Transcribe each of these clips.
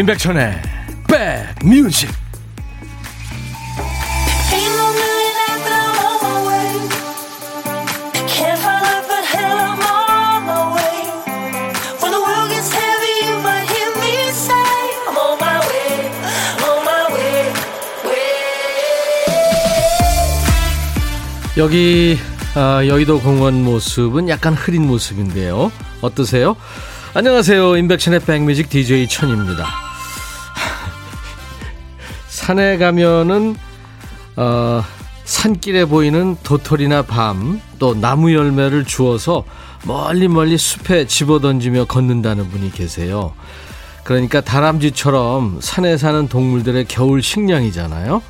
임백천의 백뮤직 여기 아, 여의도 공원 모습은 약간 흐린 모습인데요. 어떠세요? 안녕하세요. 임백천의 백뮤직 DJ 천입니다. 산에 가면은 어, 산길에 보이는 도토리나 밤, 또 나무 열매를 주워서 멀리 멀리 숲에 집어던지며 걷는다는 분이 계세요. 그러니까 다람쥐처럼 산에 사는 동물들의 겨울 식량이잖아요.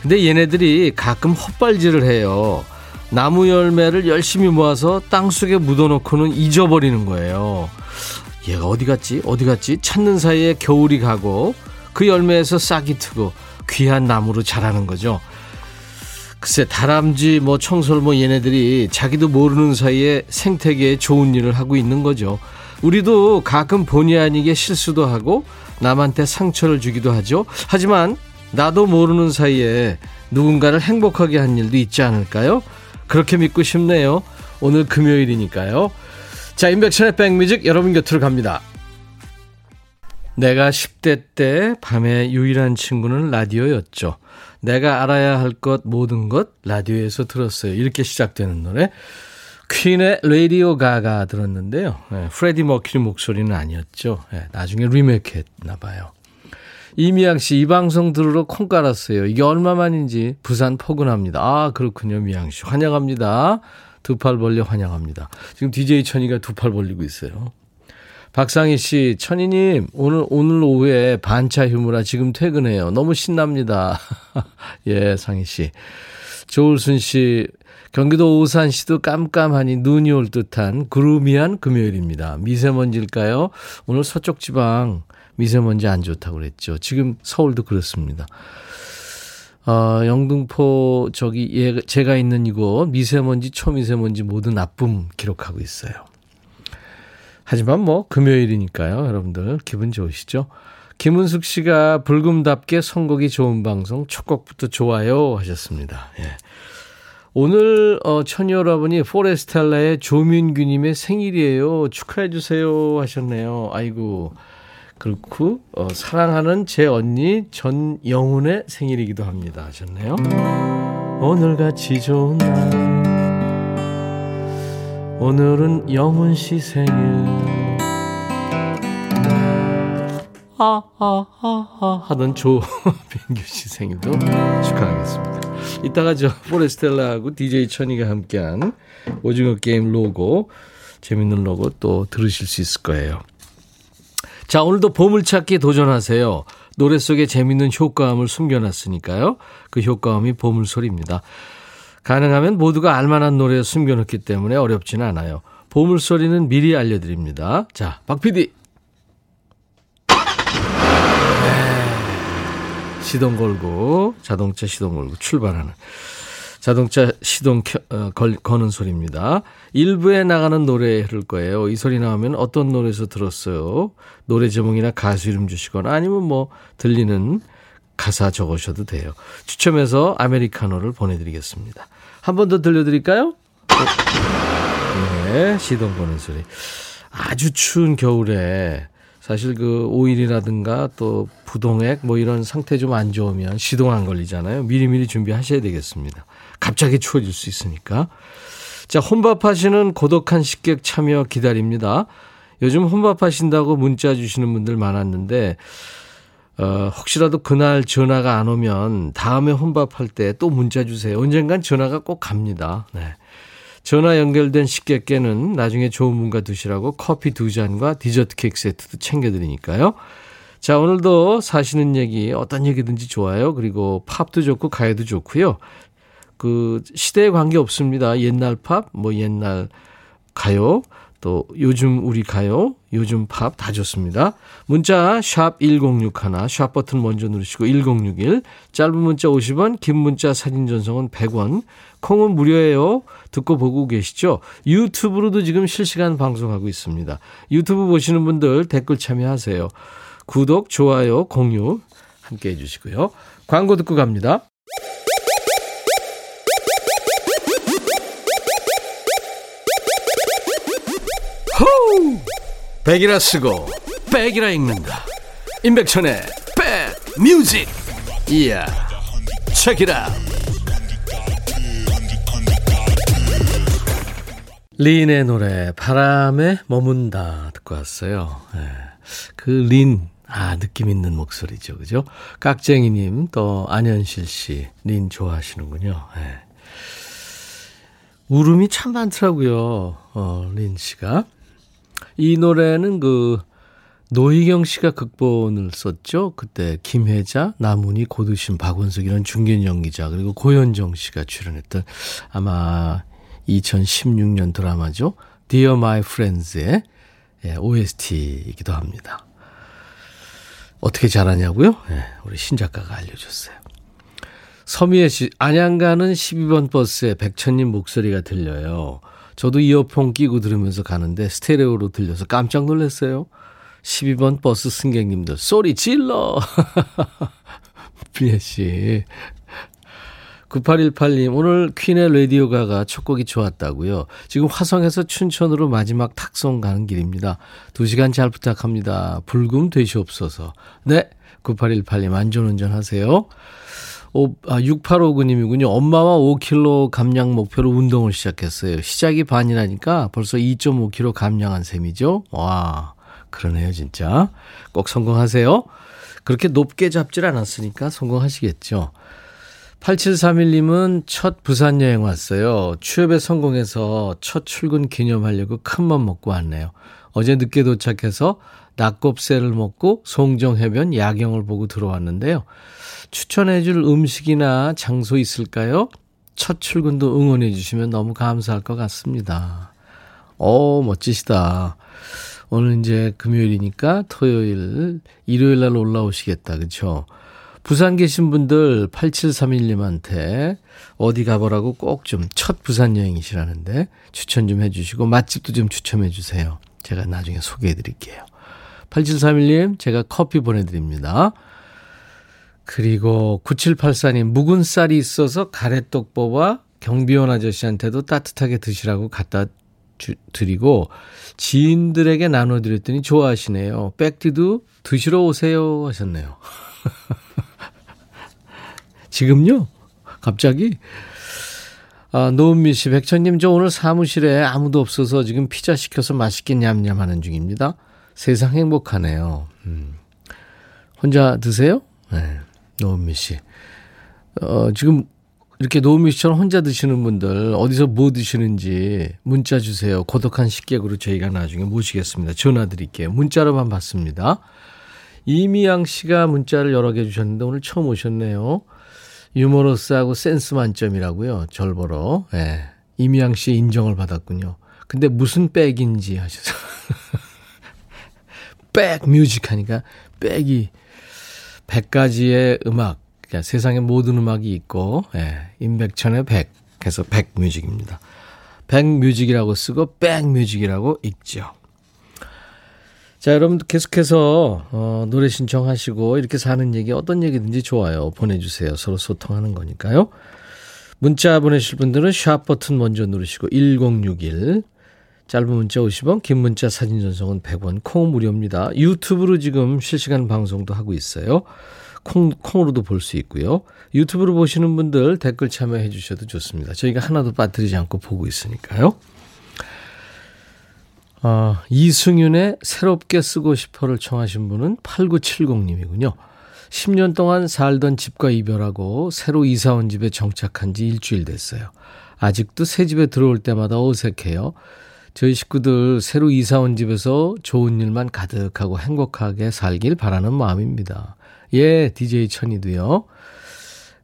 근데 얘네들이 가끔 헛발질을 해요. 나무 열매를 열심히 모아서 땅 속에 묻어놓고는 잊어버리는 거예요. 얘가 어디 갔지? 어디 갔지? 찾는 사이에 겨울이 가고 그 열매에서 싹이 트고 귀한 나무로 자라는 거죠. 글쎄 다람쥐 뭐 청솔 뭐 얘네들이 자기도 모르는 사이에 생태계에 좋은 일을 하고 있는 거죠. 우리도 가끔 본의 아니게 실수도 하고 남한테 상처를 주기도 하죠. 하지만 나도 모르는 사이에 누군가를 행복하게 한 일도 있지 않을까요? 그렇게 믿고 싶네요. 오늘 금요일이니까요. 자, 임백천의 백뮤직 여러분 곁으로 갑니다. 내가 10대 때 밤에 유일한 친구는 라디오였죠. 내가 알아야 할 것 모든 것 라디오에서 들었어요. 이렇게 시작되는 노래. 퀸의 Radio Ga Ga 들었는데요. 네, 프레디 머큐리 목소리는 아니었죠. 네, 나중에 리메이크 했나 봐요. 이미양 씨, 이 방송 들으러 콩 깔았어요. 이게 얼마만인지 부산 포근합니다. 아, 그렇군요, 미양 씨. 환영합니다. 두 팔 벌려 환영합니다. 지금 DJ 천이가 두 팔 벌리고 있어요. 박상희 씨, 천이님, 오늘, 오늘 오후에 반차 휴무라 지금 퇴근해요. 너무 신납니다. 예, 상희 씨. 조울순 씨, 경기도 오산시도 깜깜하니 눈이 올 듯한 구루미한 금요일입니다. 미세먼지일까요? 오늘 서쪽 지방 미세먼지 안 좋다고 그랬죠. 지금 서울도 그렇습니다. 어, 영등포 저기 예, 제가 있는 이곳 미세먼지 초미세먼지 모두 나쁨 기록하고 있어요. 하지만 뭐 금요일이니까요. 여러분들 기분 좋으시죠? 김은숙 씨가 불금답게 선곡이 좋은 방송 첫 곡부터 좋아요 하셨습니다. 예. 오늘 어, 천이 여러분이 포레스텔라의 조민규님의 생일이에요. 축하해 주세요 하셨네요. 아이고 그렇고 어, 사랑하는 제 언니 전영훈의 생일이기도 합니다 하셨네요. 오늘같이 좋은 날 오늘은 영훈 씨 생일 아 아 아아 아, 아, 하던 조민규 씨 생일도 축하하겠습니다. 이따가 저 포레스텔라하고 DJ 천이가 함께한 오징어 게임 로고 재밌는 로고 또 들으실 수 있을 거예요. 자, 오늘도 보물찾기 도전하세요. 노래 속에 재밌는 효과음을 숨겨놨으니까요. 그 효과음이 보물소리입니다. 가능하면 모두가 알만한 노래에 숨겨놓기 때문에 어렵지는 않아요. 보물소리는 미리 알려드립니다. 자, 박 PD. 네. 시동 걸고, 자동차 시동 걸고 출발하는. 자동차 시동 켜, 어, 걸, 거는 소리입니다. 일부에 나가는 노래 흐를 거예요. 이 소리 나오면 어떤 노래에서 들었어요? 노래 제목이나 가수 이름 주시거나 아니면 뭐 들리는 가사 적으셔도 돼요. 추첨해서 아메리카노를 보내드리겠습니다. 한 번 더 들려드릴까요? 네, 시동 거는 소리. 아주 추운 겨울에 사실 그 오일이라든가 또 부동액 뭐 이런 상태 좀 안 좋으면 시동 안 걸리잖아요. 미리미리 준비하셔야 되겠습니다. 갑자기 추워질 수 있으니까. 자, 혼밥 하시는 고독한 식객 참여 기다립니다. 요즘 혼밥 하신다고 문자 주시는 분들 많았는데, 어, 혹시라도 그날 전화가 안 오면 다음에 혼밥할 때 또 문자 주세요. 언젠간 전화가 꼭 갑니다. 네. 전화 연결된 식객께는 나중에 좋은 분과 드시라고 커피 두 잔과 디저트 케이크 세트도 챙겨드리니까요. 자, 오늘도 사시는 얘기, 어떤 얘기든지 좋아요. 그리고 팝도 좋고 가요도 좋고요. 그 시대에 관계 없습니다. 옛날 팝, 뭐 옛날 가요, 또 요즘 우리 가요, 요즘 팝 다 좋습니다. 문자 샵 1061, 샵 버튼 먼저 누르시고 1061, 짧은 문자 50원, 긴 문자 사진 전송은 100원, 콩은 무료예요. 듣고 보고 계시죠? 유튜브로도 지금 실시간 방송하고 있습니다. 유튜브 보시는 분들 댓글 참여하세요. 구독, 좋아요, 공유 함께 해주시고요. 광고 듣고 갑니다. 백이라 쓰고 백이라 읽는다. 임백천의 백 뮤직. 이야. 책이라. 린의 노래 바람에 머문다 듣고 왔어요. 네. 그 린, 아 느낌 있는 목소리죠, 그죠? 깍쟁이님 또 안현실 씨, 린 좋아하시는군요. 네. 울음이 참 많더라고요, 어, 린 씨가. 이 노래는 그 노희경 씨가 극본을 썼죠. 그때 김혜자, 나문희, 고두심, 박원석 이런 중견 연기자 그리고 고현정 씨가 출연했던 아마 2016년 드라마죠. Dear My Friends의 예, OST이기도 합니다. 어떻게 잘하냐고요? 예, 우리 신작가가 알려줬어요. 서미애 씨, 안양 가는 12번 버스에 백천님 목소리가 들려요. 저도 이어폰 끼고 들으면서 가는데 스테레오로 들려서 깜짝 놀랐어요. 12번 버스 승객님들 소리 질러. 비애 씨. 9818님, 오늘 퀸의 라디오 가가 첫 곡이 좋았다고요. 지금 화성에서 춘천으로 마지막 탁송 가는 길입니다. 2시간 잘 부탁합니다. 불금 되시옵소서. 네, 9818님 안전운전 하세요. 오, 아, 6859님이군요. 엄마와 5kg 감량 목표로 운동을 시작했어요. 시작이 반이라니까 벌써 2.5kg 감량한 셈이죠. 와, 그러네요, 진짜. 꼭 성공하세요. 그렇게 높게 잡질 않았으니까 성공하시겠죠. 8731님은 첫 부산 여행 왔어요. 취업에 성공해서 첫 출근 기념하려고 큰 맘 먹고 왔네요. 어제 늦게 도착해서 낙곱새를 먹고 송정해변 야경을 보고 들어왔는데요. 추천해 줄 음식이나 장소 있을까요? 첫 출근도 응원해 주시면 너무 감사할 것 같습니다. 오, 멋지시다. 오늘 이제 금요일이니까 토요일, 일요일 날 올라오시겠다. 그쵸? 부산 계신 분들 8731님한테 어디 가보라고 꼭 좀 첫 부산 여행이시라는데 추천 좀 해주시고 맛집도 좀 추천해 주세요. 제가 나중에 소개해 드릴게요. 8731님 제가 커피 보내드립니다. 그리고 9784님 묵은 쌀이 있어서 가래떡 뽑아 경비원 아저씨한테도 따뜻하게 드시라고 갖다 주, 드리고 지인들에게 나눠드렸더니 좋아하시네요. 백디도 드시러 오세요 하셨네요. 지금요? 갑자기? 아, 노은미 씨, 백천님, 저 오늘 사무실에 아무도 없어서 지금 피자 시켜서 맛있게 냠냠 하는 중입니다. 세상 행복하네요. 음. 혼자 드세요? 네. 노은미 씨. 어, 지금 이렇게 노은미 씨처럼 혼자 드시는 분들 어디서 뭐 드시는지 문자 주세요. 고독한 식객으로 저희가 나중에 모시겠습니다. 전화 드릴게요. 문자로만 받습니다. 이미양 씨가 문자를 여러 개 주셨는데 오늘 처음 오셨네요. 유머러스하고 센스 만점이라고요. 절 보러. 예. 이미양 씨 인정을 받았군요. 근데 무슨 백인지 하셔서. 백 뮤직 하니까 백이 100가지의 음악, 그러니까 세상에 모든 음악이 있고, 예. 임백천의 백 해서 백 뮤직입니다. 백 뮤직이라고 쓰고 백 뮤직이라고 읽죠. 자, 여러분들 계속해서 어, 노래 신청하시고 이렇게 사는 얘기 어떤 얘기든지 좋아요. 보내주세요. 서로 소통하는 거니까요. 문자 보내실 분들은 샵 버튼 먼저 누르시고 1061 짧은 문자 50원, 긴 문자 사진 전송은 100원, 콩 무료입니다. 유튜브로 지금 실시간 방송도 하고 있어요. 콩, 콩으로도 볼 수 있고요. 유튜브로 보시는 분들 댓글 참여해 주셔도 좋습니다. 저희가 하나도 빠뜨리지 않고 보고 있으니까요. 어, 이승윤의 새롭게 쓰고 싶어를 청하신 분은 8970님이군요. 10년 동안 살던 집과 이별하고 새로 이사 온 집에 정착한 지 일주일 됐어요. 아직도 새 집에 들어올 때마다 어색해요. 저희 식구들 새로 이사 온 집에서 좋은 일만 가득하고 행복하게 살길 바라는 마음입니다. 예, DJ 천이도요.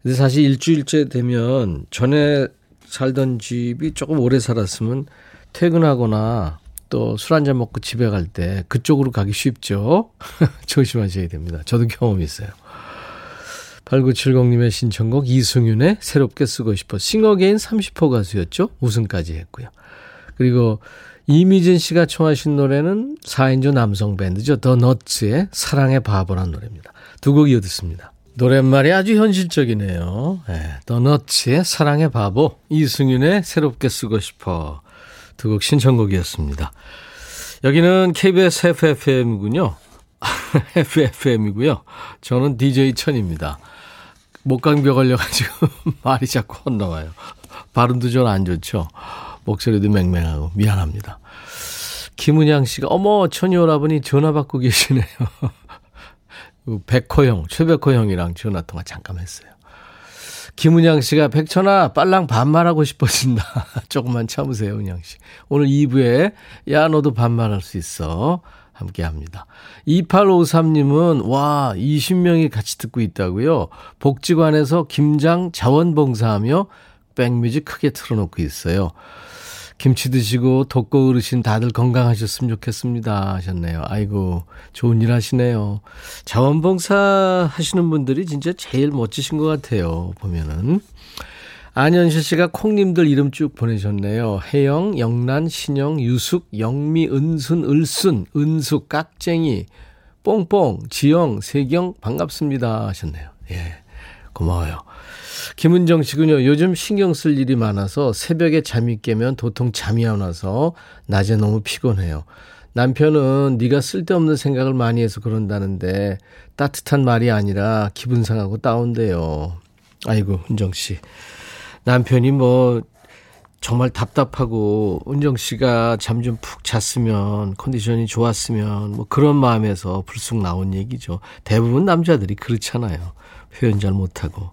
근데 사실 일주일째 되면 전에 살던 집이 조금 오래 살았으면 퇴근하거나 또 술 한잔 먹고 집에 갈 때 그쪽으로 가기 쉽죠. 조심하셔야 됩니다. 저도 경험이 있어요. 8970님의 신청곡 이승윤의 새롭게 쓰고 싶어 싱어게인 30호 가수였죠. 우승까지 했고요. 그리고 이미진 씨가 청하신 노래는 4인조 남성 밴드죠. 더 너츠의 사랑의 바보란 노래입니다. 두 곡 이어 듣습니다. 노랫말이 아주 현실적이네요. 네, 더 너츠의 사랑의 바보, 이승윤의 새롭게 쓰고 싶어. 두 곡 신청곡이었습니다. 여기는 KBS FFM이군요. FFM이고요. 저는 DJ 천입니다. 목감기 걸려가지고 말이 자꾸 헛나와요. 발음도 좀 안 좋죠. 목소리도 맹맹하고 미안합니다. 김은양 씨가 어머 천이 오라버니 전화 받고 계시네요. 백호 형, 최백호 형이랑 전화 통화 잠깐 했어요. 김은양 씨가 백천아 빨랑 반말하고 싶어진다. 조금만 참으세요, 은양 씨. 오늘 2부에 야 너도 반말할 수 있어. 함께 합니다. 2853님은 와 20명이 같이 듣고 있다고요. 복지관에서 김장 자원봉사하며 백뮤직 크게 틀어놓고 있어요. 김치 드시고 독거 어르신 다들 건강하셨으면 좋겠습니다 하셨네요. 아이고 좋은 일 하시네요. 자원봉사 하시는 분들이 진짜 제일 멋지신 것 같아요. 보면은. 안현실 씨가 콩님들 이름 쭉 보내셨네요. 혜영, 영란, 신영, 유숙, 영미, 은순, 을순, 은숙, 깍쟁이, 뽕뽕, 지영, 세경 반갑습니다 하셨네요. 예. 고마워요. 김은정 씨군요. 요즘 신경 쓸 일이 많아서 새벽에 잠이 깨면 도통 잠이 안 와서 낮에 너무 피곤해요. 남편은 네가 쓸데없는 생각을 많이 해서 그런다는데 따뜻한 말이 아니라 기분 상하고 다운돼요. 아이고 은정 씨. 남편이 뭐 정말 답답하고 은정 씨가 잠 좀 푹 잤으면 컨디션이 좋았으면 뭐 그런 마음에서 불쑥 나온 얘기죠. 대부분 남자들이 그렇잖아요. 표현 잘 못하고.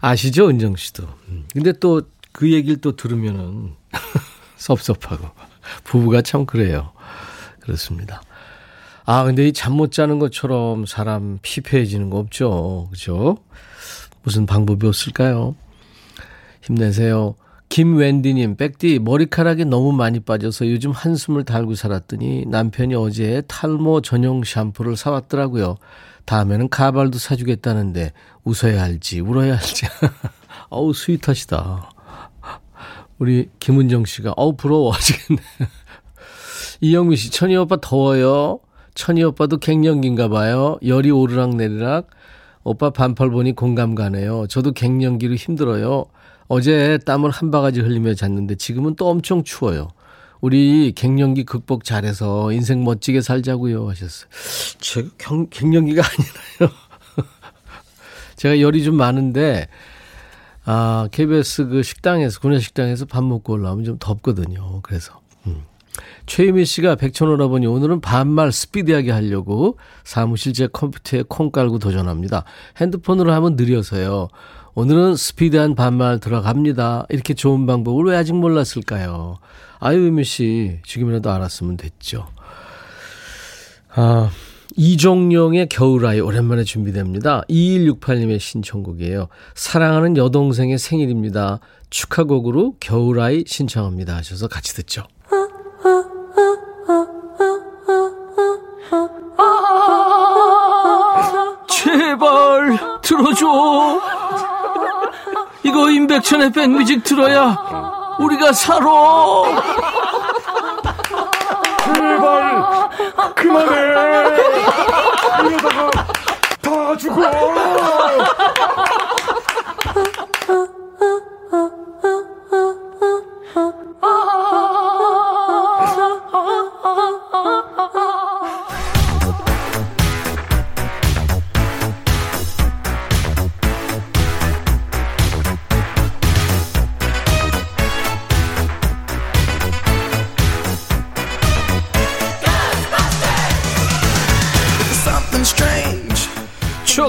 아시죠, 은정 씨도. 음. 근데 또 그 얘기를 또 들으면은 섭섭하고. 부부가 참 그래요. 그렇습니다. 아, 근데 이 잠 못 자는 것처럼 사람 피폐해지는 거 없죠. 그죠? 무슨 방법이 없을까요? 힘내세요. 김웬디님, 백디, 머리카락이 너무 많이 빠져서 요즘 한숨을 달고 살았더니 남편이 어제 탈모 전용 샴푸를 사왔더라고요. 다음에는 가발도 사주겠다는데 웃어야 할지 울어야 할지. 어우 스윗하시다. 우리 김은정 씨가 어우 부러워하시겠네. 이영미 씨 천희 오빠 더워요. 천희 오빠도 갱년기인가 봐요. 열이 오르락 내리락. 오빠 반팔 보니 공감 가네요. 저도 갱년기로 힘들어요. 어제 땀을 한 바가지 흘리며 잤는데 지금은 또 엄청 추워요. 우리 갱년기 극복 잘해서 인생 멋지게 살자고요 하셨어요. 제가 경, 갱년기가 아니라요. 제가 열이 좀 많은데 아 KBS 그 식당에서 군내 식당에서 밥 먹고 올라오면 좀 덥거든요. 그래서 음. 최유미 씨가 백천오라보니 오늘은 반말 스피디하게 하려고 사무실 제 컴퓨터에 콩 깔고 도전합니다. 핸드폰으로 하면 느려서요. 오늘은 스피드한 반말 들어갑니다. 이렇게 좋은 방법을 왜 아직 몰랐을까요? 아유, 유미 씨, 지금이라도 알았으면 됐죠. 아, 이종용의 겨울아이 오랜만에 준비됩니다. 2168님의 신청곡이에요. 사랑하는 여동생의 생일입니다. 축하곡으로 겨울아이 신청합니다 하셔서 같이 듣죠. 제발 들어줘. 이거 임백천의 백뮤직 들어야 우리가 살아. 제발 그만해.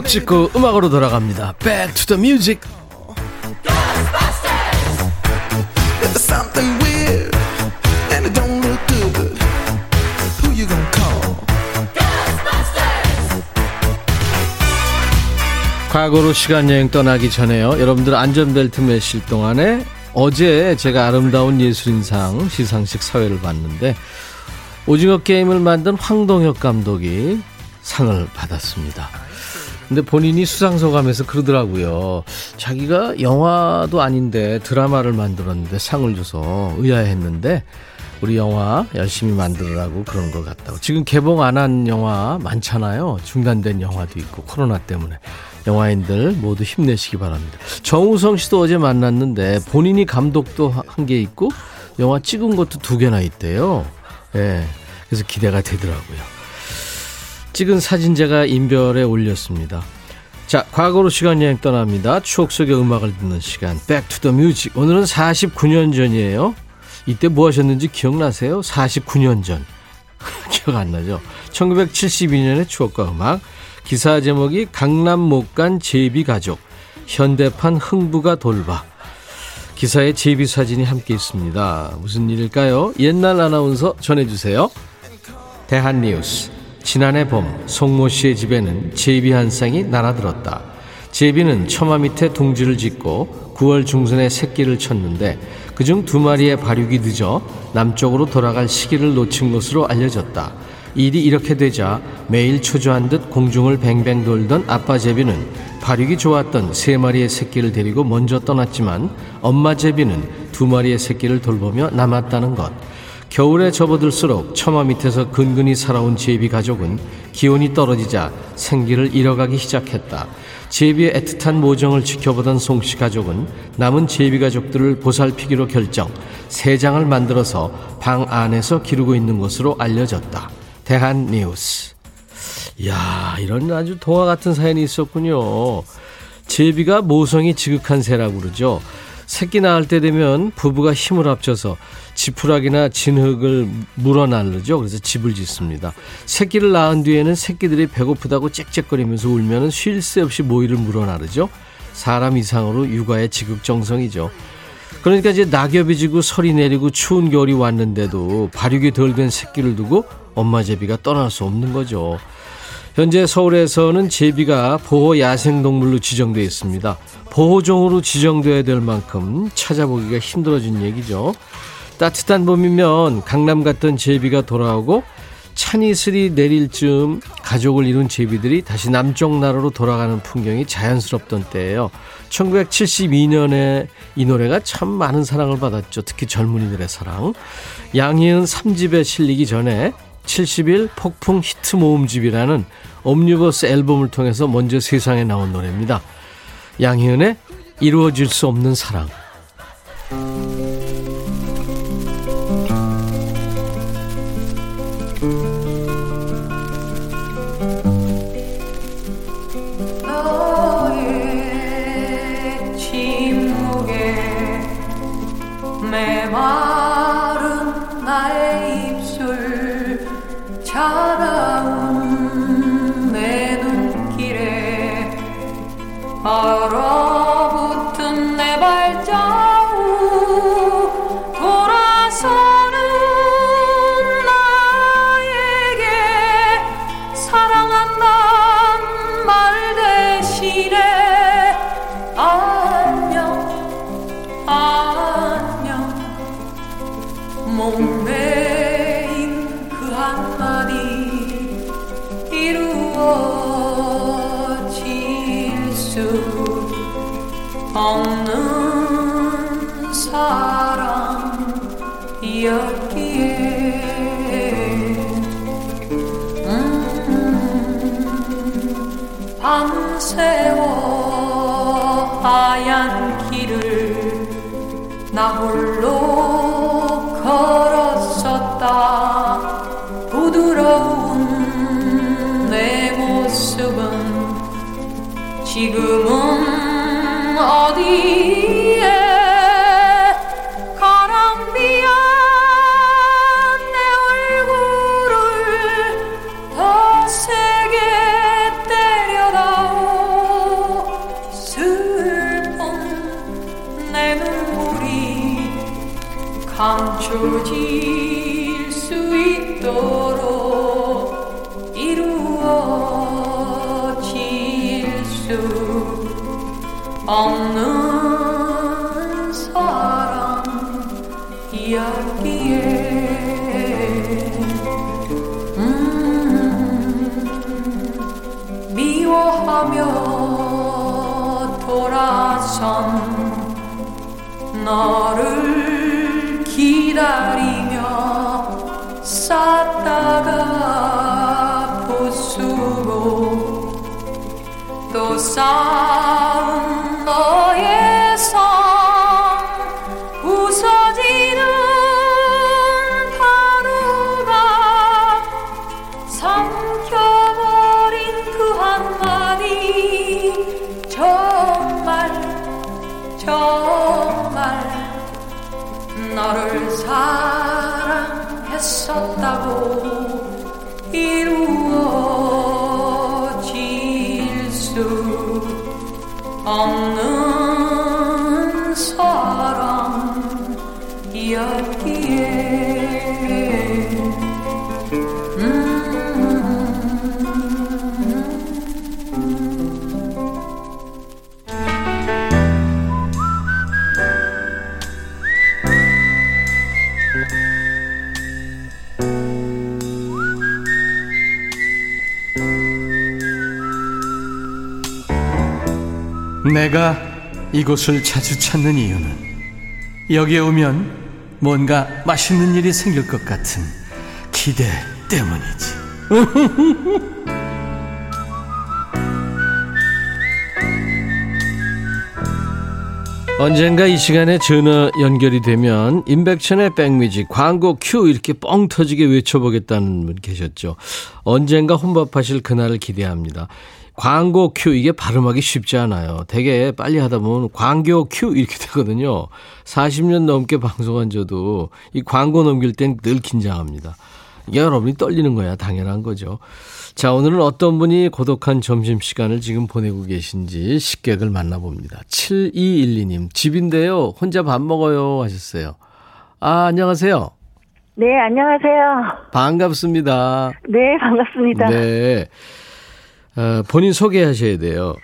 찍고 음악으로 돌아갑니다. Back to the music. 과거로 시간 여행 떠나기 전에요. 여러분들 안전벨트 매실 동안에 어제 제가 아름다운 예술인상 시상식 사회를 봤는데 오징어 게임을 만든 황동혁 감독이 상을 받았습니다. 근데 본인이 수상소감에서 그러더라고요. 자기가 영화도 아닌데 드라마를 만들었는데 상을 줘서 의아해했는데 우리 영화 열심히 만들으라고 그런 것 같다고. 지금 개봉 안 한 영화 많잖아요. 중단된 영화도 있고 코로나 때문에. 영화인들 모두 힘내시기 바랍니다. 정우성 씨도 어제 만났는데 본인이 감독도 한 게 있고 영화 찍은 것도 두 개나 있대요. 예. 네, 그래서 기대가 되더라고요. 찍은 사진 제가 인별에 올렸습니다. 자, 과거로 시간 여행 떠납니다. 추억 속의 음악을 듣는 시간. Back to the music. 오늘은 49년 전이에요. 이때 뭐 하셨는지 기억나세요? 49년 전. 기억 안 나죠? 1972년의 추억과 음악. 기사 제목이 강남 못간 제비 가족. 현대판 흥부가 돌봐. 기사에 제비 사진이 함께 있습니다. 무슨 일일까요? 옛날 아나운서 전해주세요. 대한뉴스. 지난해 봄 송모 씨의 집에는 제비 한 쌍이 날아들었다. 제비는 처마 밑에 둥지를 짓고 9월 중순에 새끼를 쳤는데 그중 두 마리의 발육이 늦어 남쪽으로 돌아갈 시기를 놓친 것으로 알려졌다. 일이 이렇게 되자 매일 초조한 듯 공중을 뱅뱅 돌던 아빠 제비는 발육이 좋았던 세 마리의 새끼를 데리고 먼저 떠났지만 엄마 제비는 두 마리의 새끼를 돌보며 남았다는 것. 겨울에 접어들수록 처마 밑에서 근근히 살아온 제비 가족은 기온이 떨어지자 생기를 잃어가기 시작했다. 제비의 애틋한 모정을 지켜보던 송씨 가족은 남은 제비 가족들을 보살피기로 결정, 세 장을 만들어서 방 안에서 기르고 있는 것으로 알려졌다. 대한 뉴스. 이야, 이런 아주 동화 같은 사연이 있었군요. 제비가 모성이 지극한 새라고 그러죠. 새끼 낳을 때 되면 부부가 힘을 합쳐서 지푸라기나 진흙을 물어날르죠. 그래서 집을 짓습니다. 새끼를 낳은 뒤에는 새끼들이 배고프다고 짹짹거리면서 울면 쉴 새 없이 모이를 물어나르죠. 사람 이상으로 육아의 지극정성이죠. 그러니까 이제 낙엽이 지고 설이 내리고 추운 겨울이 왔는데도 발육이 덜 된 새끼를 두고 엄마 제비가 떠날 수 없는 거죠. 현재 서울에서는 제비가 보호 야생동물로 지정되어 있습니다. 보호종으로 지정되어야 될 만큼 찾아보기가 힘들어진 얘기죠. 따뜻한 봄이면 강남 갔던 제비가 돌아오고 찬 이슬이 내릴 즈음 가족을 이룬 제비들이 다시 남쪽 나라로 돌아가는 풍경이 자연스럽던 때예요. 1972년에 이 노래가 참 많은 사랑을 받았죠. 특히 젊은이들의 사랑. 양희은 3집에 실리기 전에 70일 폭풍 히트 모음집이라는 옴니버스 앨범을 통해서 먼저 세상에 나온 노래입니다. 양희은의 이루어질 수 없는 사랑. 나 홀로 걸었었다. 부드러운 내 모습은 지금은 어디 너를 기다리며 쌓다가 부수고 또 쌓은 내가 이곳을 자주 찾는 이유는 여기에 오면 뭔가 맛있는 일이 생길 것 같은 기대 때문이지. 언젠가 이 시간에 전화 연결이 되면 임백천의 백뮤직 광고 큐 이렇게 뻥 터지게 외쳐보겠다는 분 계셨죠. 언젠가 혼밥하실 그날을 기대합니다. 광고 큐 이게 발음하기 쉽지 않아요. 되게 빨리 하다 보면 광교 큐 이렇게 되거든요. 40년 넘게 방송한 저도 이 광고 넘길 땐 늘 긴장합니다. 이게 여러분이 떨리는 거야 당연한 거죠. 자 오늘은 어떤 분이 고독한 점심시간을 지금 보내고 계신지 식객을 만나봅니다. 7212님 집인데요 혼자 밥 먹어요 하셨어요. 아 안녕하세요. 네, 안녕하세요. 반갑습니다. 네, 반갑습니다. 네, 네. 어, 본인 소개하셔야 돼요.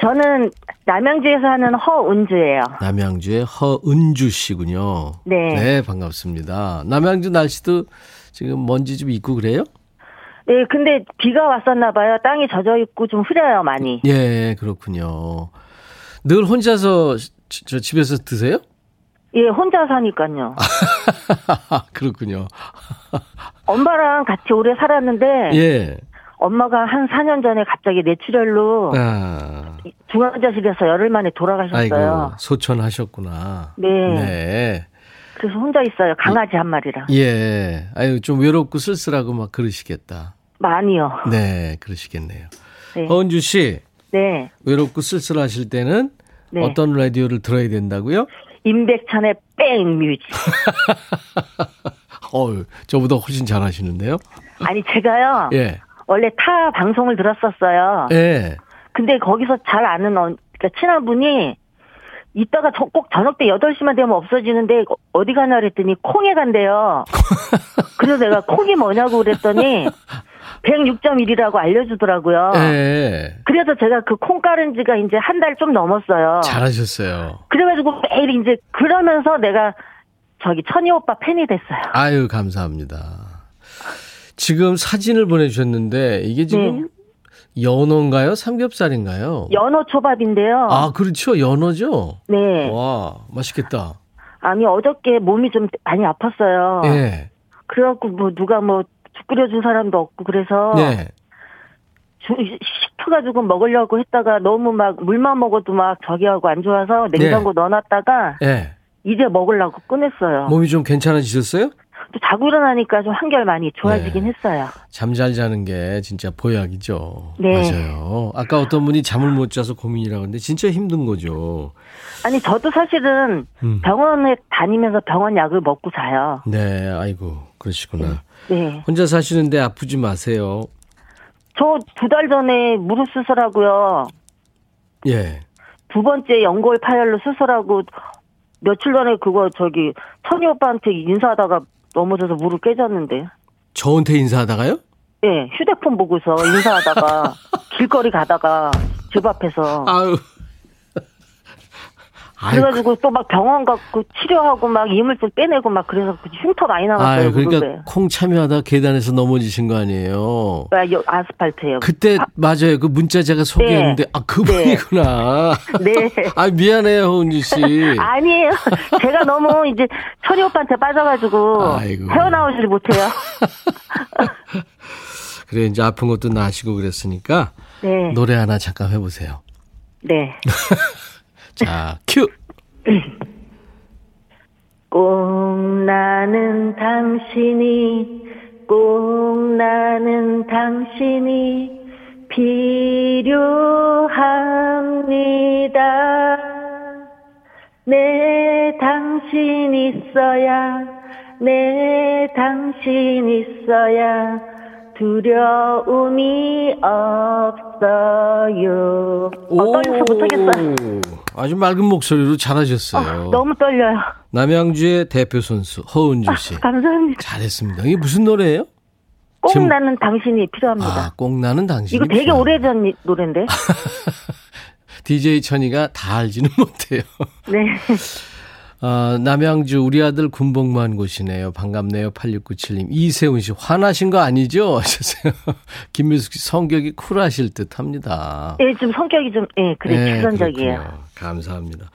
저는 남양주에서 하는 허은주예요. 남양주의 허은주 씨군요. 네. 네, 반갑습니다. 남양주 날씨도 지금 먼지 좀 있고 그래요? 네, 근데 비가 왔었나 봐요. 땅이 젖어 있고 좀 흐려요, 많이. 예, 그렇군요. 늘 혼자서 지- 저 집에서 드세요? 예, 혼자 사니까요. 그렇군요. 엄마랑 같이 오래 살았는데 예. 엄마가 한 4년 전에 갑자기 뇌출혈로 아, 중환자실에서 열흘 만에 돌아가셨어요. 아이고, 소천하셨구나. 네. 네. 그래서 혼자 있어요. 강아지 한 마리랑. 예. 아유, 좀 외롭고 쓸쓸하고 막 그러시겠다. 많이요. 네, 그러시겠네요. 네. 허은주 씨, 네. 외롭고 쓸쓸하실 때는 네. 어떤 라디오를 들어야 된다고요? 임백천의 백뮤직. 어우, 저보다 훨씬 잘하시는데요? 아니, 제가요. 예. 원래 타 방송을 들었었어요. 예. 근데 거기서 잘 아는 어, 그러니까 친한 분이 이따가 저, 꼭 저녁 때 8시만 되면 없어지는데 어디 가나 그랬더니 콩에 간대요. 그래서 내가 콩이 뭐냐고 그랬더니 106.1이라고 알려주더라고요. 예. 그래서 제가 그 콩 깔은 지가 이제 한 달 좀 넘었어요. 잘하셨어요. 그래가지고 매일 이제 그러면서 내가 저기 천희 오빠 팬이 됐어요. 아유, 감사합니다. 지금 사진을 보내주셨는데, 이게 지금 연어인가요? 삼겹살인가요? 연어 초밥인데요. 아, 그렇죠. 연어죠? 네. 와, 맛있겠다. 아니 어저께 몸이 좀 많이 아팠어요. 예. 그래갖고 뭐 누가 뭐 죽 끓여준 사람도 없고 그래서 네. 주- 시켜가지고 먹으려고 했다가 너무 막 물만 먹어도 막 저기 하고 안 좋아서 냉장고 넣어놨다가 예. 이제 먹으려고 꺼냈어요. 몸이 좀 괜찮아지셨어요? 또 자고 일어나니까 좀 한결 많이 좋아지긴 네. 했어요. 잠 잘 자는 게 진짜 보약이죠. 네. 맞아요. 아까 어떤 분이 잠을 못 자서 고민이라고 했는데 진짜 힘든 거죠. 아니 저도 사실은 음. 병원에 다니면서 병원 약을 먹고 자요. 네, 아이고, 그러시구나. 네. 혼자 사시는데 아프지 마세요. 저 두 달 전에 무릎 수술하고요. 예. 두 번째 연골 파열로 수술하고 며칠 전에 그거 저기 천희 오빠한테 인사하다가 넘어져서 무릎 깨졌는데. 저한테 인사하다가요? 예, 휴대폰 보고서 인사하다가 길거리 가다가 집 앞에서 아유. 그래가지고 또 막 병원 가고 치료하고 막 이물질 빼내고 막 그래서 흉터 많이 나왔어요. 아유, 그러니까 무릎에. 콩 참여하다 계단에서 넘어지신 거 아니에요? 아, 여- 아스팔트예요. 그때 맞아요. 그 문자 제가 소개했는데 아 그분이구나. 네. 아 미안해요, 허은주 씨. 아니에요. 제가 너무 이제 철이 오빠한테 빠져가지고 아이고. 헤어나오질 못해요. 그래 이제 아픈 것도 나시고 그랬으니까 네. 노래 하나 잠깐 해보세요. 네. 자, 큐. 꼭 나는 당신이 꼭 나는 당신이 필요합니다. 내 당신 있어야 내 당신 있어야 두려움이 없어요. 어, 떨려서 못하겠어요. 아주 맑은 목소리로 잘하셨어요. 너무 떨려요. 남양주의 대표 선수 허은주 씨. 감사합니다. 잘했습니다. 이게 무슨 노래예요? 꼭 제목- 나는 당신이 필요합니다. 아, 꼭 나는 당신. 이거 되게 오래전 이- 노래인데. DJ 천이가 다 알지는 못해요. 네. 아, 남양주 우리 아들 군복무한 곳이네요. 반갑네요. 8697님. 이세훈 씨 화나신 거 아니죠? 하셨어요. 김민숙 씨 성격이 쿨하실 듯 합니다. 예, 좀 성격이 좀, 예, 그래, 네, 주선적이에요. 감사합니다.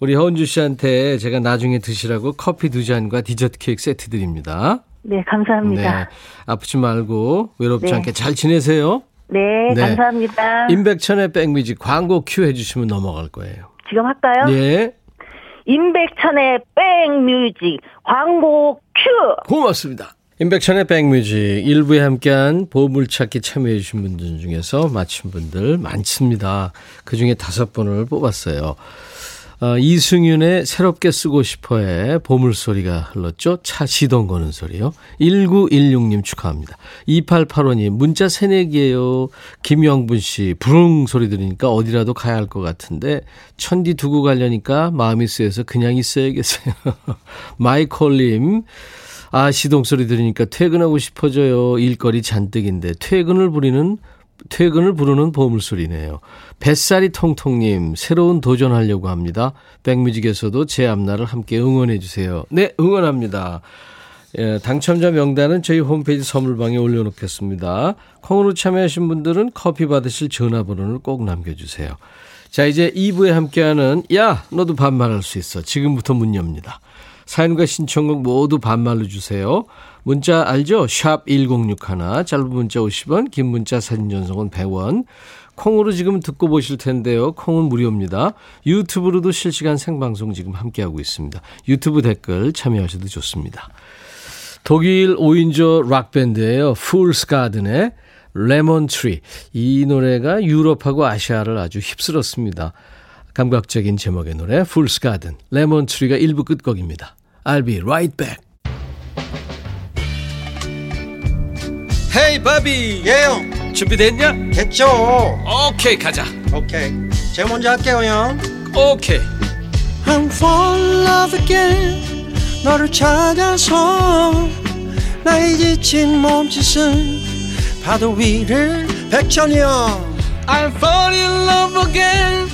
우리 허은주 씨한테 제가 나중에 드시라고 커피 두 잔과 디저트 케이크 세트 드립니다. 네, 감사합니다. 아프지 말고 외롭지 네. 않게 잘 지내세요. 네, 네. 감사합니다. 임백천의 백뮤직 광고 큐 해주시면 넘어갈 거예요. 지금 할까요? 예. 임백천의 백뮤직 광고 큐! 고맙습니다. 임백천의 백뮤직 일부에 함께한 보물찾기 참여해 주신 분들 중에서 맞춘 분들 많습니다. 그중에 다섯 분을 뽑았어요. 어, 이승윤의 새롭게 쓰고 싶어의 보물소리가 흘렀죠. 차 시동 거는 소리요. 1916님 축하합니다. 2885님 문자 새내기예요. 김영분 씨 부릉 소리 들으니까 어디라도 가야 할 것 같은데 천디 두고 가려니까 마음이 쓰여서 그냥 있어야겠어요. 마이콜님 아, 시동 소리 들으니까 퇴근하고 싶어져요. 일거리 잔뜩인데 퇴근을 부리는 퇴근을 부르는 보물 소리네요. 뱃살이 통통님 새로운 도전하려고 합니다. 백뮤직에서도 제 앞날을 함께 응원해 주세요. 네, 응원합니다. 예, 당첨자 명단은 저희 홈페이지 선물방에 올려놓겠습니다. 콩으로 참여하신 분들은 커피 받으실 전화번호를 꼭 남겨주세요. 자, 이제 2부에 함께하는 야, 너도 반말할 수 있어. 지금부터 문 엽니다. 사연과 신청곡 모두 반말로 주세요. 문자 알죠? 샵 1061, 짧은 문자 50원, 긴 문자 사진 전송은 100원. 콩으로 지금 듣고 보실 텐데요. 콩은 무료입니다. 유튜브로도 실시간 생방송 지금 함께하고 있습니다. 유튜브 댓글 참여하셔도 좋습니다. 독일 5인조 락밴드예요. 풀스 가든의 Lemon Tree. 이 노래가 유럽하고 아시아를 아주 휩쓸었습니다. 감각적인 제목의 노래 Fool's Garden Lemon Tree가 1부 끝곡입니다. I'll be right back. Hey Bobby. 예 형 준비됐냐? 됐죠. 오케이 가자. 오케이. 제가 먼저 할게요 형. 오케이. I'm fall in love again. 너를 찾아서 나의 지친 몸짓은 파도 위를 백천이 형. I'm fall in love again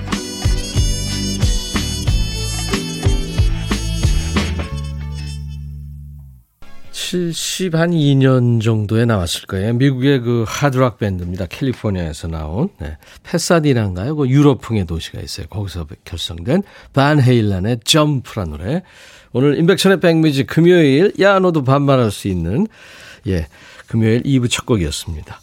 70, 한 2년 정도에 나왔을 거예요. 미국의 그 하드락 밴드입니다. 캘리포니아에서 나온. 네. 페사디나인가요? 그 유럽풍의 도시가 있어요. 거기서 결성된 반 헤일란의 점프란 노래. 오늘 인백천의 백뮤직 금요일, 야, 너도 반말할 수 있는, 예, 금요일 2부 첫 곡이었습니다.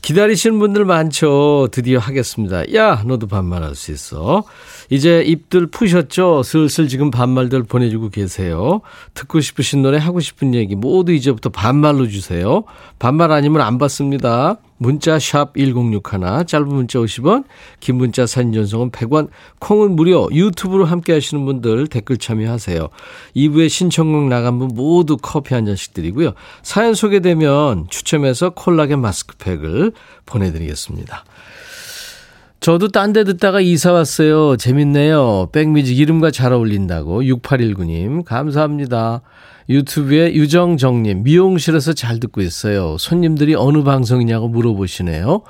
기다리시는 분들 많죠. 드디어 하겠습니다. 야, 너도 반말할 수 있어. 이제 입들 푸셨죠? 슬슬 지금 반말들 보내주고 계세요. 듣고 싶으신 노래, 하고 싶은 얘기 모두 이제부터 반말로 주세요. 반말 아니면 안 받습니다. 문자 샵 1061, 짧은 문자 50원, 긴 문자 사진 전송은 100원, 콩은 무료, 유튜브로 함께 하시는 분들 댓글 참여하세요. 2부에 신청곡 나간 분 모두 커피 한 잔씩 드리고요. 사연 소개되면 추첨해서 콜라겐 마스크팩을 보내드리겠습니다. 저도 딴 데 듣다가 이사 왔어요. 재밌네요. 백뮤직 이름과 잘 어울린다고. 6819님, 감사합니다. 유튜브에 유정정님, 미용실에서 잘 듣고 있어요. 손님들이 어느 방송이냐고 물어보시네요.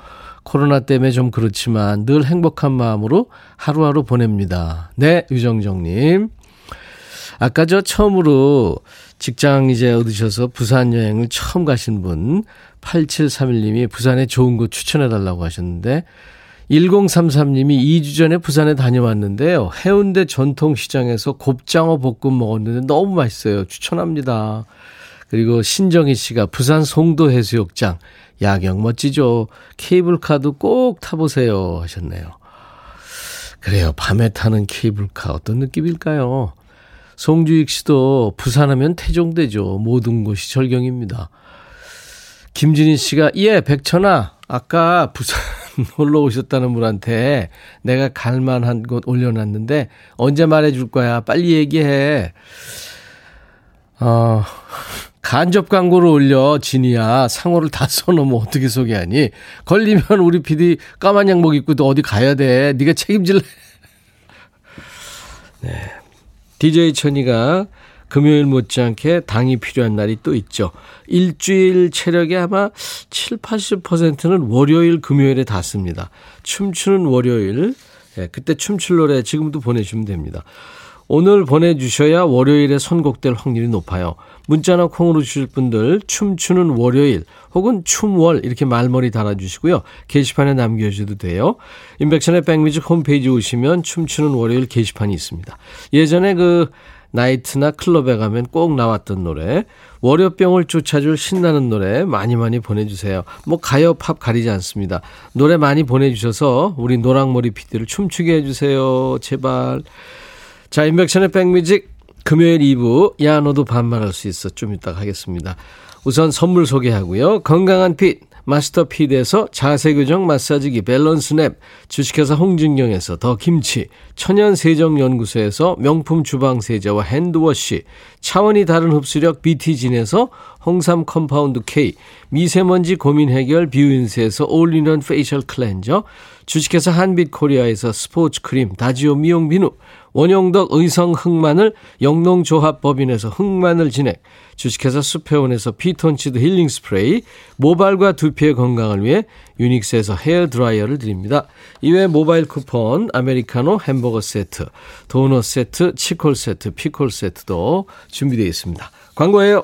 코로나 때문에 좀 그렇지만 늘 행복한 마음으로 하루하루 보냅니다. 네, 유정정님. 아까 저 처음으로 직장 이제 얻으셔서 부산 여행을 처음 가신 분, 8731님이 부산에 좋은 곳 추천해달라고 하셨는데, 1033님이 2주 전에 부산에 다녀왔는데요. 해운대 전통시장에서 곱장어 볶음 먹었는데 너무 맛있어요. 추천합니다. 그리고 신정희 씨가 부산 송도 해수욕장. 야경 멋지죠. 케이블카도 꼭 타보세요. 하셨네요. 그래요. 밤에 타는 케이블카 어떤 느낌일까요? 송주익 씨도 부산하면 태종대죠. 모든 곳이 절경입니다. 김진희 씨가 예 백천아 아까 부산 놀러 오셨다는 분한테 내가 갈만한 곳 올려놨는데 언제 말해줄 거야? 빨리 얘기해. 어, 간접 광고를 올려, 진이야. 상호를 다 써놓으면 어떻게 소개하니? 걸리면 우리 PD 까만 양복 입고 또 어디 가야 돼. 네가 책임질래? 네. DJ 천이가 금요일 못지않게 당이 필요한 날이 또 있죠. 일주일 체력의 아마 7, 80%는 월요일, 금요일에 닿습니다. 춤추는 월요일. 네, 그때 춤출 노래 지금도 보내주시면 됩니다. 오늘 보내주셔야 월요일에 선곡될 확률이 높아요. 문자나 콩으로 주실 분들 춤추는 월요일 혹은 춤월 이렇게 말머리 달아주시고요. 게시판에 남겨주셔도 돼요. 임백천의 백뮤직 홈페이지 오시면 춤추는 월요일 게시판이 있습니다. 예전에 그 나이트나 클럽에 가면 꼭 나왔던 노래, 월요병을 쫓아줄 신나는 노래 많이 많이 보내주세요. 뭐 가요, 팝 가리지 않습니다. 노래 많이 보내주셔서 우리 노랑머리 피디를 춤추게 해주세요. 제발. 자, 임백천의 백뮤직 금요일 2부, 야, 너도 반말할 수 있어. 좀 이따가 하겠습니다. 우선 선물 소개하고요. 건강한 fit. 마스터피드에서 자세교정 마사지기 밸런스 냅, 주식회사 홍진경에서 더 김치, 천연세정연구소에서 명품 주방세제와 hand wash, 차원이 다른 흡수력 BT진에서 홍삼 compound K, 미세먼지 고민 해결 뷰인스에서 올리는 facial cleanser, 주식회사 한빛코리아에서 스포츠 크림 다지오 미용 비누, 원용덕 의성 흑마늘 영농조합법인에서 흑마늘 진액, 주식회사 수페온에서 피톤치드 힐링 스프레이, 모발과 두피의 건강을 위해 유닉스에서 헤어 드라이어를 드립니다. 이외에 모바일 쿠폰, 아메리카노 햄버거 세트, 도넛 세트, 치콜 세트, 피콜 세트도 준비되어 있습니다. 광고예요.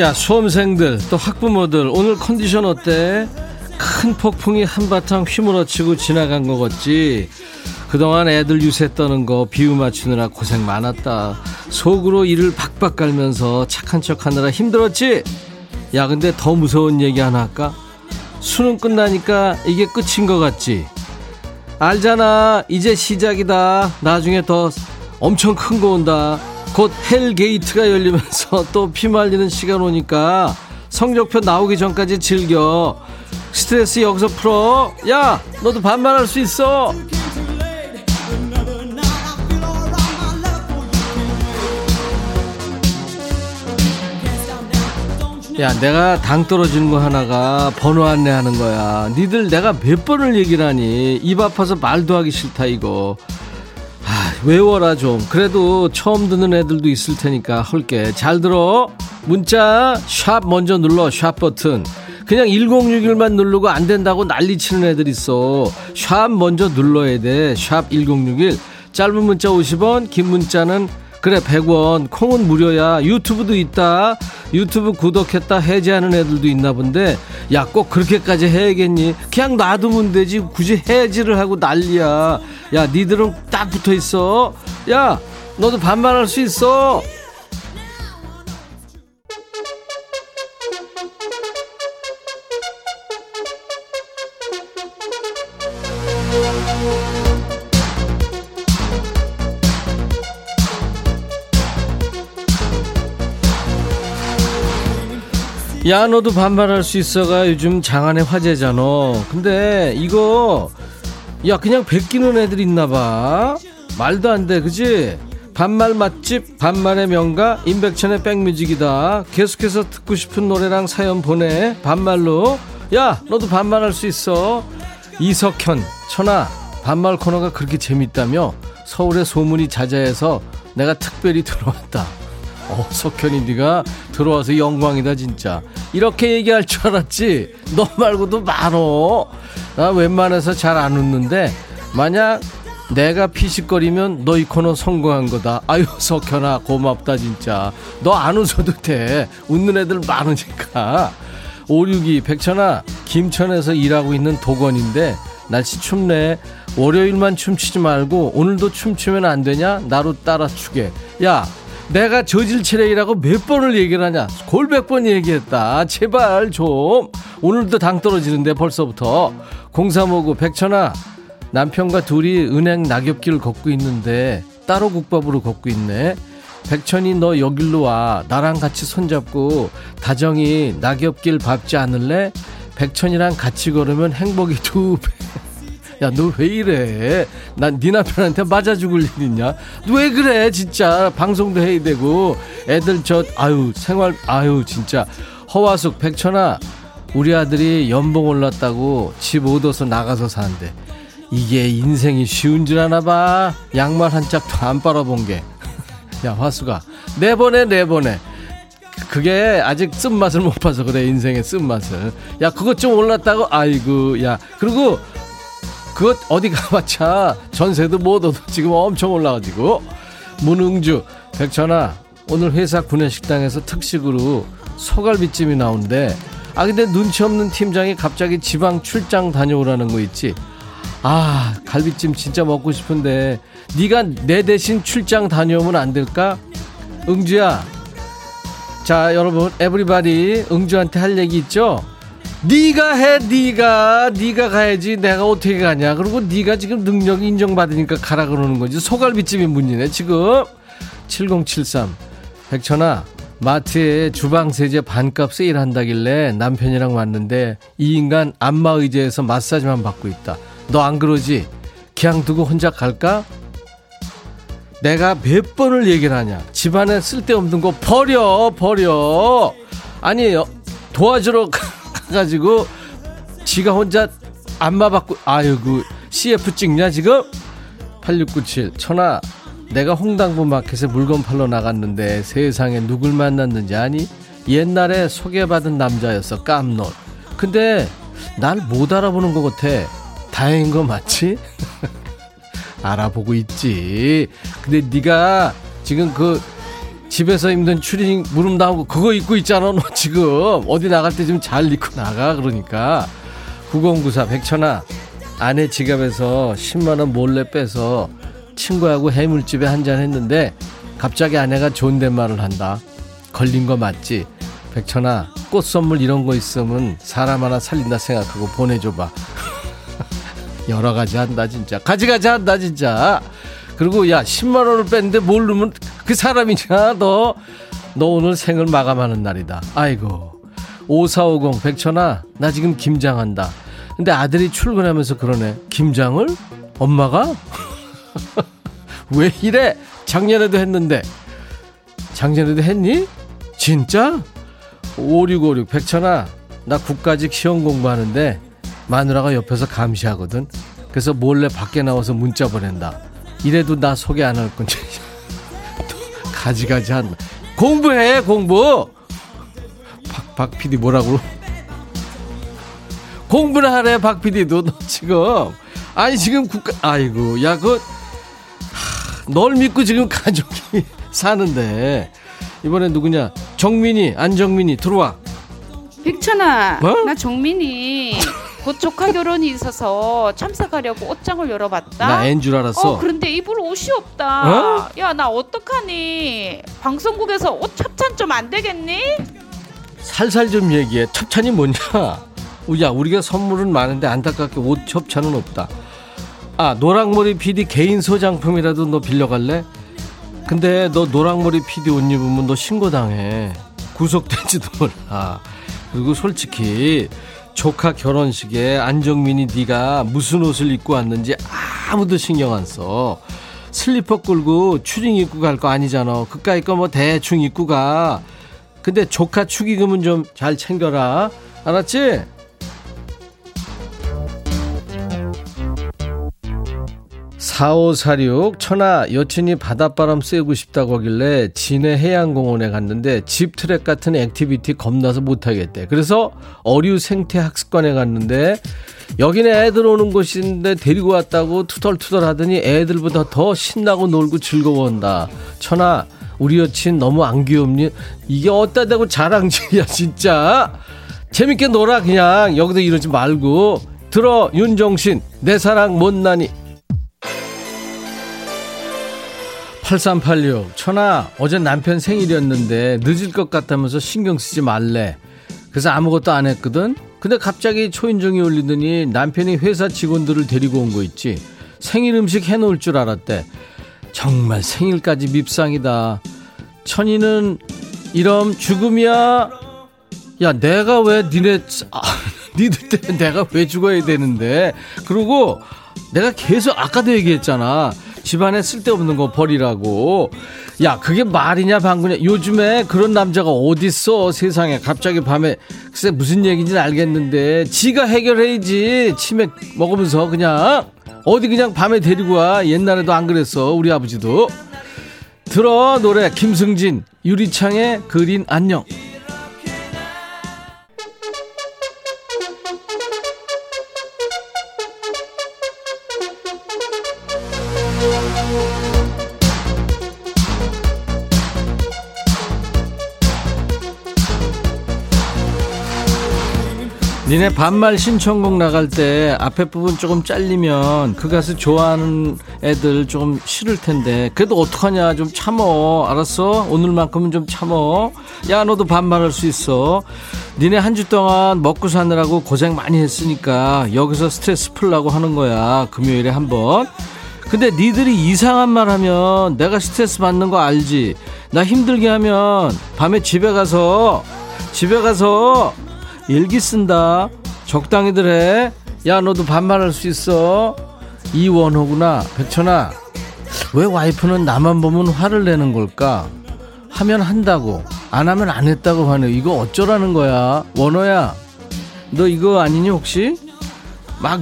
야 수험생들 또 학부모들 오늘 컨디션 어때? 큰 폭풍이 한바탕 휘몰아치고 지나간 거 같지? 그동안 애들 유세 떠는 거 비유 맞추느라 고생 많았다 속으로 이를 박박 깔면서 착한 척 하느라 힘들었지? 야 근데 더 무서운 얘기 하나 할까? 수능 끝나니까 이게 끝인 거 같지? 알잖아 이제 시작이다 나중에 더 엄청 큰 거 온다 곧 hell gate가 열리면서 또 피말리는 시간 오니까 성적표 나오기 전까지 즐겨. 스트레스 여기서 풀어. 야 너도 반말할 수 있어. 야 내가 당 떨어지는 거 하나가 번호 안내하는 거야. 니들 내가 몇 번을 얘기를 하니 입 아파서 말도 하기 싫다 이거. 아, 외워라 좀. 그래도 처음 듣는 애들도 있을 테니까 할게. 잘 들어. 문자 샵 먼저 눌러. 샵 버튼. 그냥 1061만 누르고 안 된다고 난리 치는 애들 있어. 샵 먼저 눌러야 돼 샵 1061 짧은 문자 50원 긴 문자는 그래 100원 콩은 무료야 유튜브도 있다 유튜브 구독했다 해지하는 애들도 있나 본데 야 꼭 그렇게까지 해야겠니? 그냥 놔두면 되지 굳이 해지를 하고 난리야. 야 니들은 딱 붙어 있어. 야 너도 반말할 수 있어. 야 너도 반말할 수 있어가 요즘 장안의 화제잖아. 근데 이거 야 그냥 베끼는 애들 있나봐. 말도 안 돼 그지? 반말 맛집 반말의 명가 임백천의 백뮤직이다. 계속해서 듣고 싶은 노래랑 사연 보내 반말로. 야 너도 반말할 수 있어. 이석현 천아 반말 코너가 그렇게 재밌다며 서울에 소문이 자자해서 내가 특별히 들어왔다 어, 석현이 네가 들어와서 영광이다 진짜. 이렇게 얘기할 줄 알았지? 너 말고도 많어. 나 웬만해서 잘 안 웃는데 만약 내가 피식거리면 너 이 코너 성공한 거다. 아유 석현아 고맙다 진짜. 너 안 웃어도 돼. 웃는 애들 많으니까. 562 백천아 김천에서 일하고 있는 도건인데 날씨 춥네. 월요일만 춤추지 말고 오늘도 춤추면 안 되냐? 나로 따라 추게. 야 내가 저질 체력이라고 몇 번을 얘기를 하냐? 골백 번 얘기했다. 제발 좀. 오늘도 당 떨어지는데 벌써부터. 0359 백천아 남편과 둘이 은행 낙엽길을 걷고 있는데 따로 국밥으로 걷고 있네. 백천이 너 여길로 와. 나랑 같이 손잡고 다정이 낙엽길 밟지 않을래? 백천이랑 같이 걸으면 행복이 두배 야, 너 왜 이래? 난 네 남편한테 맞아 죽을 일 있냐? 너왜 그래, 진짜. 방송도 해야 되고, 애들 저, 아유, 생활, 아유, 진짜. 허화숙, 백천아, 우리 아들이 연봉 올랐다고 집 얻어서 나가서 사는데, 이게 인생이 쉬운 줄 아나 봐. 양말 한 짝도 안 빨아본 게. 야, 화수가. 내보내, 내보내. 그게 아직 쓴맛을 못 봐서 그래, 인생의 쓴맛을. 야, 그것 좀 올랐다고? 아이고, 야. 그리고 그것 어디 가봤자 전세도 못 얻어 지금 엄청 올라가지고. 문흥주 백천아 오늘 회사 구내식당에서 특식으로 소갈비찜이 나오는데 아 근데 눈치 없는 팀장이 갑자기 지방 출장 다녀오라는 거 있지? 아 갈비찜 진짜 먹고 싶은데 네가 내 대신 출장 다녀오면 안 될까? 응주야. 자 여러분 에브리바디 응주한테 할 얘기 있죠 네가 해 네가. 네가 가야지 내가 어떻게 가냐. 그리고 네가 지금 능력이 인정받으니까 가라 그러는 거지. 소갈비찜이 문제네 지금. 7073 백천아 마트에 주방 세제 반값 세일한다길래 남편이랑 왔는데 이 인간 안마 의자에서 마사지만 받고 있다. 너 안 그러지? 그냥 두고 혼자 갈까? 내가 몇 번을 얘기를 하냐? 집안에 쓸데없는 거 버려 버려. 아니 도와주러 가지고 지가 혼자 안마 받고 아이고 CF 찍냐 지금? 8697 천아 내가 홍당부 마켓에 물건 팔러 나갔는데 세상에 누굴 만났는지 아니? 옛날에 소개받은 남자였어 깜놀. 근데 날 못 알아보는 것 같아. 다행인 거 맞지? 알아보고 있지. 근데 네가 지금 그 집에서 입는 추리닝 무릎 나오고 그거 입고 있잖아 너 지금. 어디 나갈 때 좀 잘 입고 나가 그러니까. 9094 백천아 아내 지갑에서 10만원 몰래 빼서 친구하고 해물집에 한잔 했는데 갑자기 아내가 존댓말을 한다. 걸린 거 맞지? 백천아 꽃 선물 이런 거 있으면 사람 하나 살린다 생각하고 보내줘봐. 여러 가지 한다 진짜. 가지가지 한다 진짜. 그리고 야 10만 원을 뺐는데 모르면 그 사람이냐? 너너 오늘 생을 마감하는 날이다. 아이고. 5450 백천아 나 지금 김장한다. 근데 아들이 출근하면서 그러네. 김장을? 엄마가? 왜 이래? 작년에도 했는데. 작년에도 했니? 진짜? 5656 백천아 나 국가직 시험 공부하는데 마누라가 옆에서 감시하거든. 그래서 몰래 밖에 나와서 문자 보낸다. 이래도 나 소개 안 할 건지 가지가지 한다 공부해 공부. 박, 박 PD 뭐라고? 공부를 하래 박 PD도 너 지금. 아니 지금 국가 아이고 야그 널 믿고 지금 가족이 사는데. 이번에 누구냐? 정민이, 안정민이 들어와. 백천아, 뭐? 나 정민이 곧 조카 결혼이 있어서 참석하려고 옷장을 열어봤다. 나앤줄 알았어. 어, 그런데 입을 옷이 없다. 어? 야, 나 어떡하니? 방송국에서 옷 협찬 좀 안 되겠니? 살살 좀 얘기해. 협찬이 뭐냐? 야, 우리가 선물은 많은데 안타깝게 옷 협찬은 없다. 아, 노랑머리 PD 개인 소장품이라도 너 빌려갈래? 근데 너 노랑머리 PD 옷 입으면 너 신고당해. 구속될지도 몰라. 그리고 솔직히 조카 결혼식에 안정민이 네가 무슨 옷을 입고 왔는지 아무도 신경 안 써. 슬리퍼 끌고 추리닝 입고 갈 거 아니잖아. 그까이 거 뭐 대충 입고 가. 근데 조카 축의금은 좀 잘 챙겨라. 알았지? 사오사육 천하 여친이 바닷바람 쐬고 싶다고 하길래 진해 해양공원에 갔는데 집트랙 같은 activity 겁나서 못하겠대. 그래서 어류 생태 학습관에 갔는데 여기는 애들 오는 곳인데 데리고 왔다고 투덜투덜 하더니 애들보다 더 신나고 놀고 즐거워한다. 천하 우리 여친 너무 안 귀엽니? 이게 어따 대고 자랑질이야 진짜. 재밌게 놀아 그냥 여기서 이러지 말고 들어 윤정신 내 사랑 못나니 8386 천아 어제 남편 생일이었는데 늦을 것 같다면서 신경 쓰지 말래. 그래서 아무것도 안 했거든. 근데 갑자기 초인종이 울리더니 남편이 회사 직원들을 데리고 온 거 있지. 생일 음식 해놓을 줄 알았대. 정말 생일까지 밉상이다. 천이는 이럼 죽음이야? 야 내가 왜 니네 아, 니들 때문에 내가 왜 죽어야 되는데? 그리고 내가 계속 아까도 얘기했잖아 집안에 쓸데없는 거 버리라고. 야 그게 말이냐 방구냐 요즘에 그런 남자가 어딨어 세상에. 갑자기 밤에 글쎄 무슨 얘기인지는 알겠는데. 지가 해결해야지. 치맥 먹으면서 그냥. 어디 그냥 밤에 데리고 와. 옛날에도 안 그랬어 우리 아버지도. 들어 노래. 김승진 유리창의 그린 안녕 니네 반말 신청곡 나갈 때 앞에 부분 조금 잘리면 그 가수 좋아하는 애들 좀 싫을 텐데 그래도 어떡하냐 좀 참어. 알았어? 오늘만큼은 좀 참어. 야 너도 반말할 수 있어. 니네 한 주 동안 먹고 사느라고 고생 많이 했으니까 여기서 스트레스 풀라고 하는 거야. 금요일에 한번. 근데 니들이 이상한 말 하면 내가 스트레스 받는 거 알지? 나 힘들게 하면 밤에 집에 가서 집에 가서 일기 쓴다. 적당히들 해. 야, 너도 반말할 수 있어. 이원호구나. 백천아. 왜 와이프는 나만 보면 화를 내는 걸까? 하면 한다고. 안 하면 안 했다고 하네. 이거 어쩌라는 거야. 원호야. 너 이거 아니니 혹시? 막,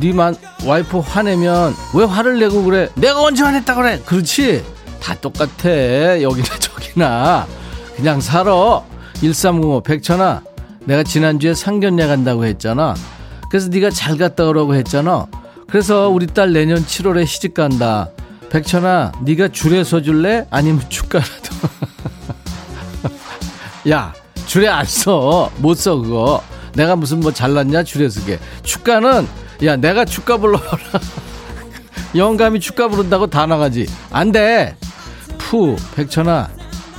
니만 와이프 화내면 왜 화를 내고 그래? 내가 언제 화냈다 그래? 그렇지? 다 똑같아. 여기나 저기나. 그냥 살아. 1305 백천아. 내가 지난주에 상견례 간다고 했잖아. 그래서 네가 잘 갔다 오라고 했잖아. 그래서 우리 딸 내년 7월에 시집 간다. 백천아, 네가 줄에 서줄래? 아니면 축가라도. 야, 줄에 안 써. 못 써, 그거. 내가 무슨 뭐 잘났냐, 줄에 서게. 축가는, 야, 내가 축가 불러봐라. 영감이 축가 부른다고 다 나가지. 안 돼. 푸, 백천아,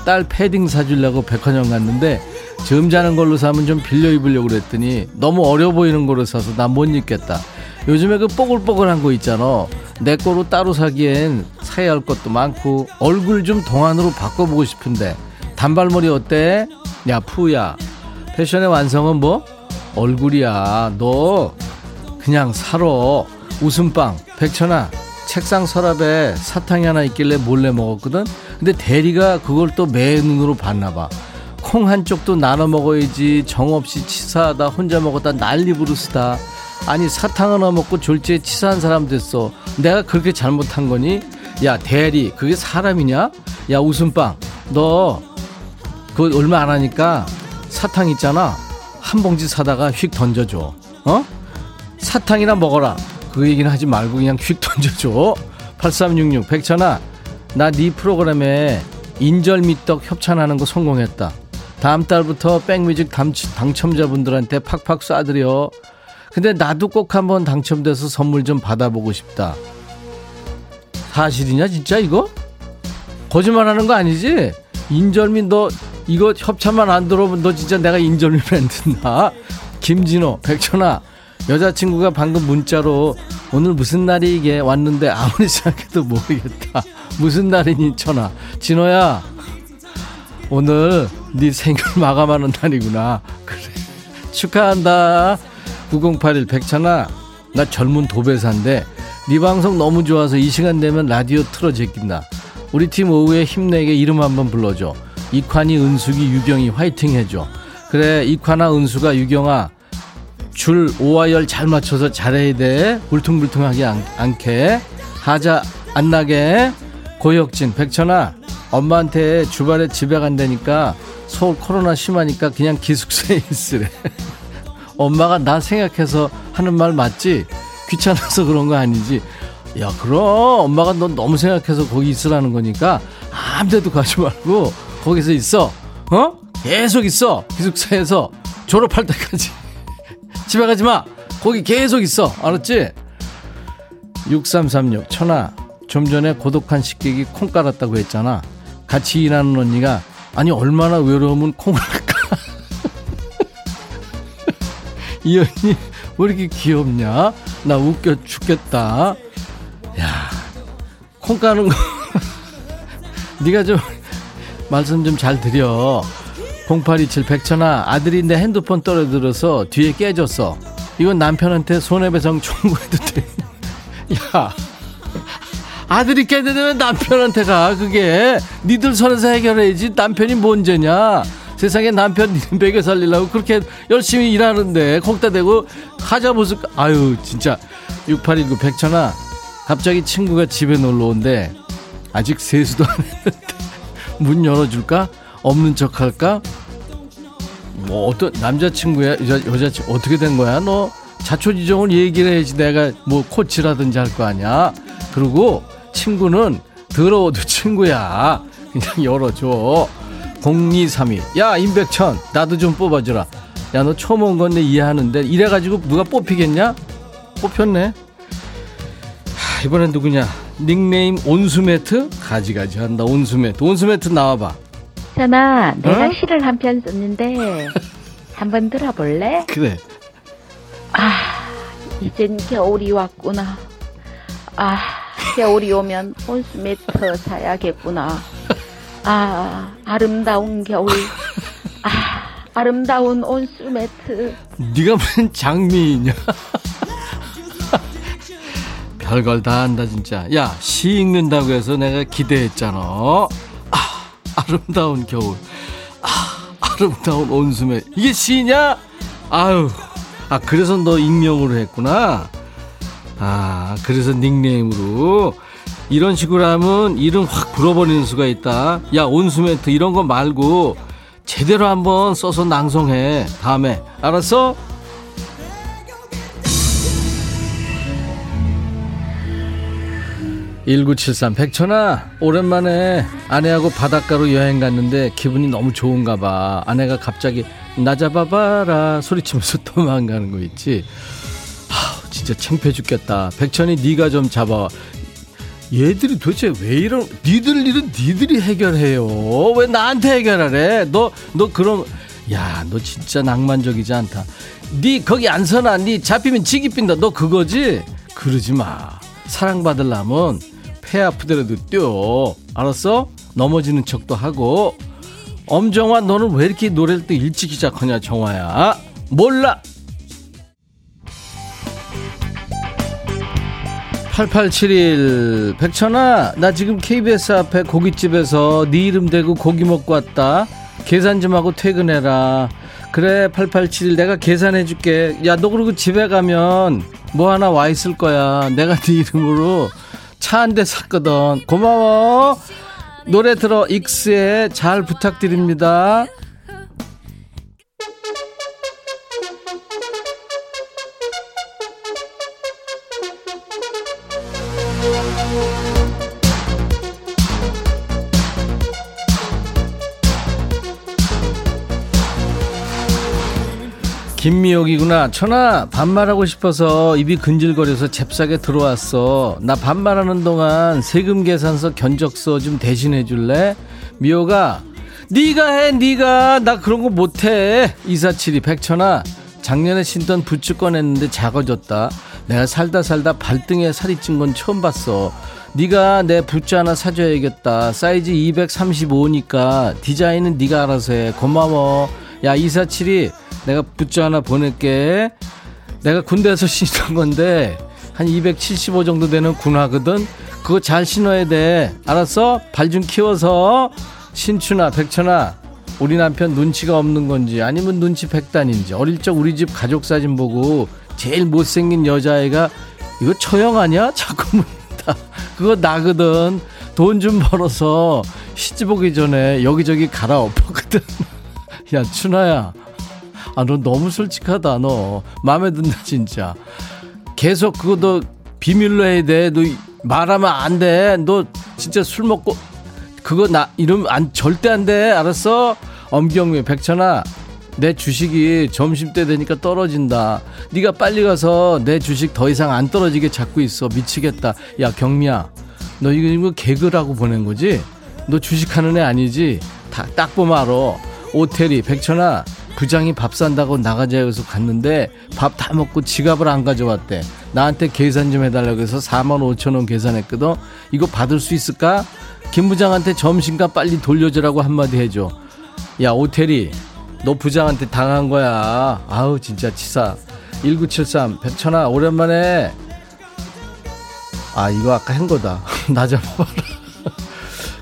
딸 패딩 사주려고 백화점 갔는데, 점잖은 걸로 사면 좀 빌려 입으려고 그랬더니 너무 어려 보이는 거로 사서 난못 입겠다. 요즘에 그 뽀글뽀글한 거 있잖아. 내 거로 따로 사기엔 사야 할 것도 많고 얼굴 좀 동안으로 바꿔보고 싶은데 단발머리 어때? 야 푸야 패션의 완성은 뭐? 얼굴이야. 너 그냥 살아. 웃음빵 백천아 책상 서랍에 사탕이 하나 있길래 몰래 먹었거든. 근데 대리가 그걸 또 매 눈으로 봤나 봐. 콩 한쪽도 나눠 먹어야지. 정없이 치사하다. 혼자 먹었다. 난리 부르스다. 아니 사탕 하나 먹고 졸지에 치사한 사람 됐어. 내가 그렇게 잘못한 거니? 야 대리 그게 사람이냐? 야 웃음빵. 너 그거 얼마 안 하니까 사탕 있잖아. 한 봉지 사다가 휙 던져줘. 어? 사탕이나 먹어라. 그 얘기는 하지 말고 그냥 휙 던져줘. 8366 백천아 나 네 프로그램에 인절미떡 협찬하는 거 성공했다 다음 달부터 백뮤직 당, 당첨자분들한테 팍팍 쏴드려. 근데 나도 꼭 한번 당첨돼서 선물 좀 받아보고 싶다. 사실이냐 진짜 이거? 거짓말 하는 거 아니지? 인절민 너 이거 협찬만 안 들어오면 너 진짜 내가 인절민 안 듣나? 김진호, 백천아 여자친구가 방금 문자로 오늘 무슨 날이 이게 왔는데 아무리 생각해도 모르겠다. 무슨 날이니 천아. 진호야 오늘 네 생일 마감하는 날이구나. 그래. 축하한다. 9081 백천아 나 젊은 도배사인데 네 방송 너무 좋아서 이 시간 되면 라디오 틀어 제낀다. 우리 팀 오후에 힘내게 이름 한번 불러줘. 이관이, 은숙이, 유경이 화이팅 해줘. 그래 이관아, 은수가, 유경아 줄 오와열 잘 맞춰서 잘해야 돼. 울퉁불퉁하게 않, 않게. 하자 안 나게. 고혁진, 백천아 엄마한테 주말에 집에 간다니까 서울 코로나 심하니까 그냥 기숙사에 있으래. 엄마가 나 생각해서 하는 말 맞지? 귀찮아서 그런 거 아니지? 야, 그럼 엄마가 너 너무 생각해서 거기 있으라는 거니까 아무 데도 가지 말고 거기서 있어. 어? 계속 있어. 기숙사에서 졸업할 때까지. 집에 가지 마. 거기 계속 있어. 알았지? 6336 천아 좀 전에 고독한 식객이 콩 깔았다고 했잖아. 같이 일하는 언니가 아니 얼마나 외로우면 콩을 할까? 이 언니 왜 이렇게 귀엽냐? 나 웃겨 죽겠다. 야, 콩 까는 거. 네가 좀 말씀 좀 잘 드려. 0827 백천아 아들이 내 핸드폰 떨어뜨려서 뒤에 깨졌어. 이건 남편한테 손해배상 청구해도 돼. 야, 아들이 깨지면 남편한테 가. 그게 니들 선에서 해결해야지. 남편이 뭔 죄냐? 세상에 남편 니 먹여 살리려고 그렇게 열심히 일하는데 콩따 대고 하자 무슨 아유 진짜 6819 백천아 갑자기 친구가 집에 놀러 온대 아직 세수도 안 했는데 문 열어줄까 없는 척할까 뭐 어떤 남자친구야 여자, 여자친구 어떻게 된 거야 너 자초지종을 얘기를 해야지 내가 뭐 코치라든지 할 거 아니야 그리고 친구는 더러워도 친구야 그냥 열어줘 0232. 야, 임백천, 나도 좀 뽑아주라. 야, 너 처음 온 건데 이해하는데, 이래가지고 누가 뽑히겠냐? 뽑혔네. 하, 이번엔 누구냐? 닉네임 온수매트? 가지가지 한다, 온수매트. 온수매트 나와봐. 천아, 내가 어? 시를 한 편 썼는데 한번 들어볼래? 그래. 아, 이젠 겨울이 왔구나. 아, 겨울이 오면 온수매트 사야겠구나. 아, 아름다운 겨울. 아, 아름다운 온수매트. 네가 무슨 장미이냐? 별걸 다 한다, 진짜. 야, 시 읽는다고 해서 내가 기대했잖아. 아, 아름다운 겨울. 아, 아름다운 온수매. 이게 시냐? 아유. 아, 그래서 너 익명으로 했구나. 아, 그래서 닉네임으로. 이런 식으로 하면 이름 확 불어버리는 수가 있다. 야, 온수매트 이런 거 말고 제대로 한번 써서 낭송해. 다음에. 알았어? (1973) 백천아 오랜만에 아내하고 바닷가로 여행 갔는데 기분이 너무 좋은가 봐 아내가 갑자기 나 잡아봐라 소리치면서 도망가는 거 있지 하, 진짜 창피해 죽겠다. 백천이 네가 좀 잡아. 얘들이 도대체 왜 이런 니들 일은 니들이 해결해요. 왜 나한테 해결하래? 너너 그럼 야 너 진짜 낭만적이지 않다. 니 거기 안 서나? 니 잡히면 지기 빈다. 너 그거지? 그러지 마. 사랑받으려면 폐 아프더라도 뛰어. 알았어? 넘어지는 척도 하고. 엄정화 너는 왜 이렇게 노래를 또 일찍 시작하냐 정화야? 몰라 8871 백천아 나 지금 KBS 앞에 고깃집에서 네 이름 대고 고기 먹고 왔다. 계산 좀 하고 퇴근해라. 그래 8871 내가 계산해 줄게. 야 너 그리고 집에 가면 뭐 하나 와 있을 거야. 내가 네 이름으로 차 한 대 샀거든. 고마워. 노래 들어 익스의 잘 부탁드립니다 김미옥이구나. 천아, 반말하고 싶어서 입이 근질거려서 잽싸게 들어왔어. 나 반말하는 동안 세금 계산서 견적서 좀 대신해 줄래? 미옥아, 네가 해, 네가. 나 그런 거 못 해. 이사칠이 백천아, 작년에 신던 부츠 꺼냈는데 작아졌다. 내가 살다 살다 발등에 살이 찐 건 처음 봤어. 네가 내 부츠 하나 사줘야겠다. 사이즈 235니까 디자인은 네가 알아서 해. 고마워. 야 이사칠이 내가 부츠 하나 보낼게. 내가 군대에서 신던 건데 한 275 정도 되는 군화거든. 그거 잘 신어야 돼. 알았어? 발 좀 키워서 신춘아 백천아 우리 남편 눈치가 없는 건지 아니면 눈치 백단인지 어릴 적 우리 집 가족 사진 보고 제일 못생긴 여자애가 이거 처형 아니야? 자꾸 묻는다. 그거 나거든. 돈 좀 벌어서 시집 오기 전에 여기저기 갈아엎었거든. 야, 춘아야. 아, 너 너무 솔직하다, 너. 마음에 든다, 진짜. 계속 그거 너 비밀로 해야 돼. 너 말하면 안 돼. 너 진짜 술 먹고 그거 나 이러면 안 절대 안 돼. 알았어? 엄경미 백천아. 내 주식이 점심 때 되니까 떨어진다. 네가 빨리 가서 내 주식 더 이상 안 떨어지게 잡고 있어. 미치겠다. 야, 경미야. 너 이거 이거 개그라고 보낸 거지? 너 주식하는 애 아니지? 다, 딱 보면 알아. 오태리 백천아 부장이 밥 산다고 나가자 해서 갔는데 밥 다 먹고 지갑을 안 가져왔대. 나한테 계산 좀 해달라고 해서 4만 5천 원 계산했거든. 이거 받을 수 있을까? 김 부장한테 점심값 빨리 돌려주라고 한마디 해줘. 야 오태리 너 부장한테 당한 거야. 아우 진짜 치사. 1973 백천아 오랜만에 아 이거 아까 한 거다. 나 잡아라.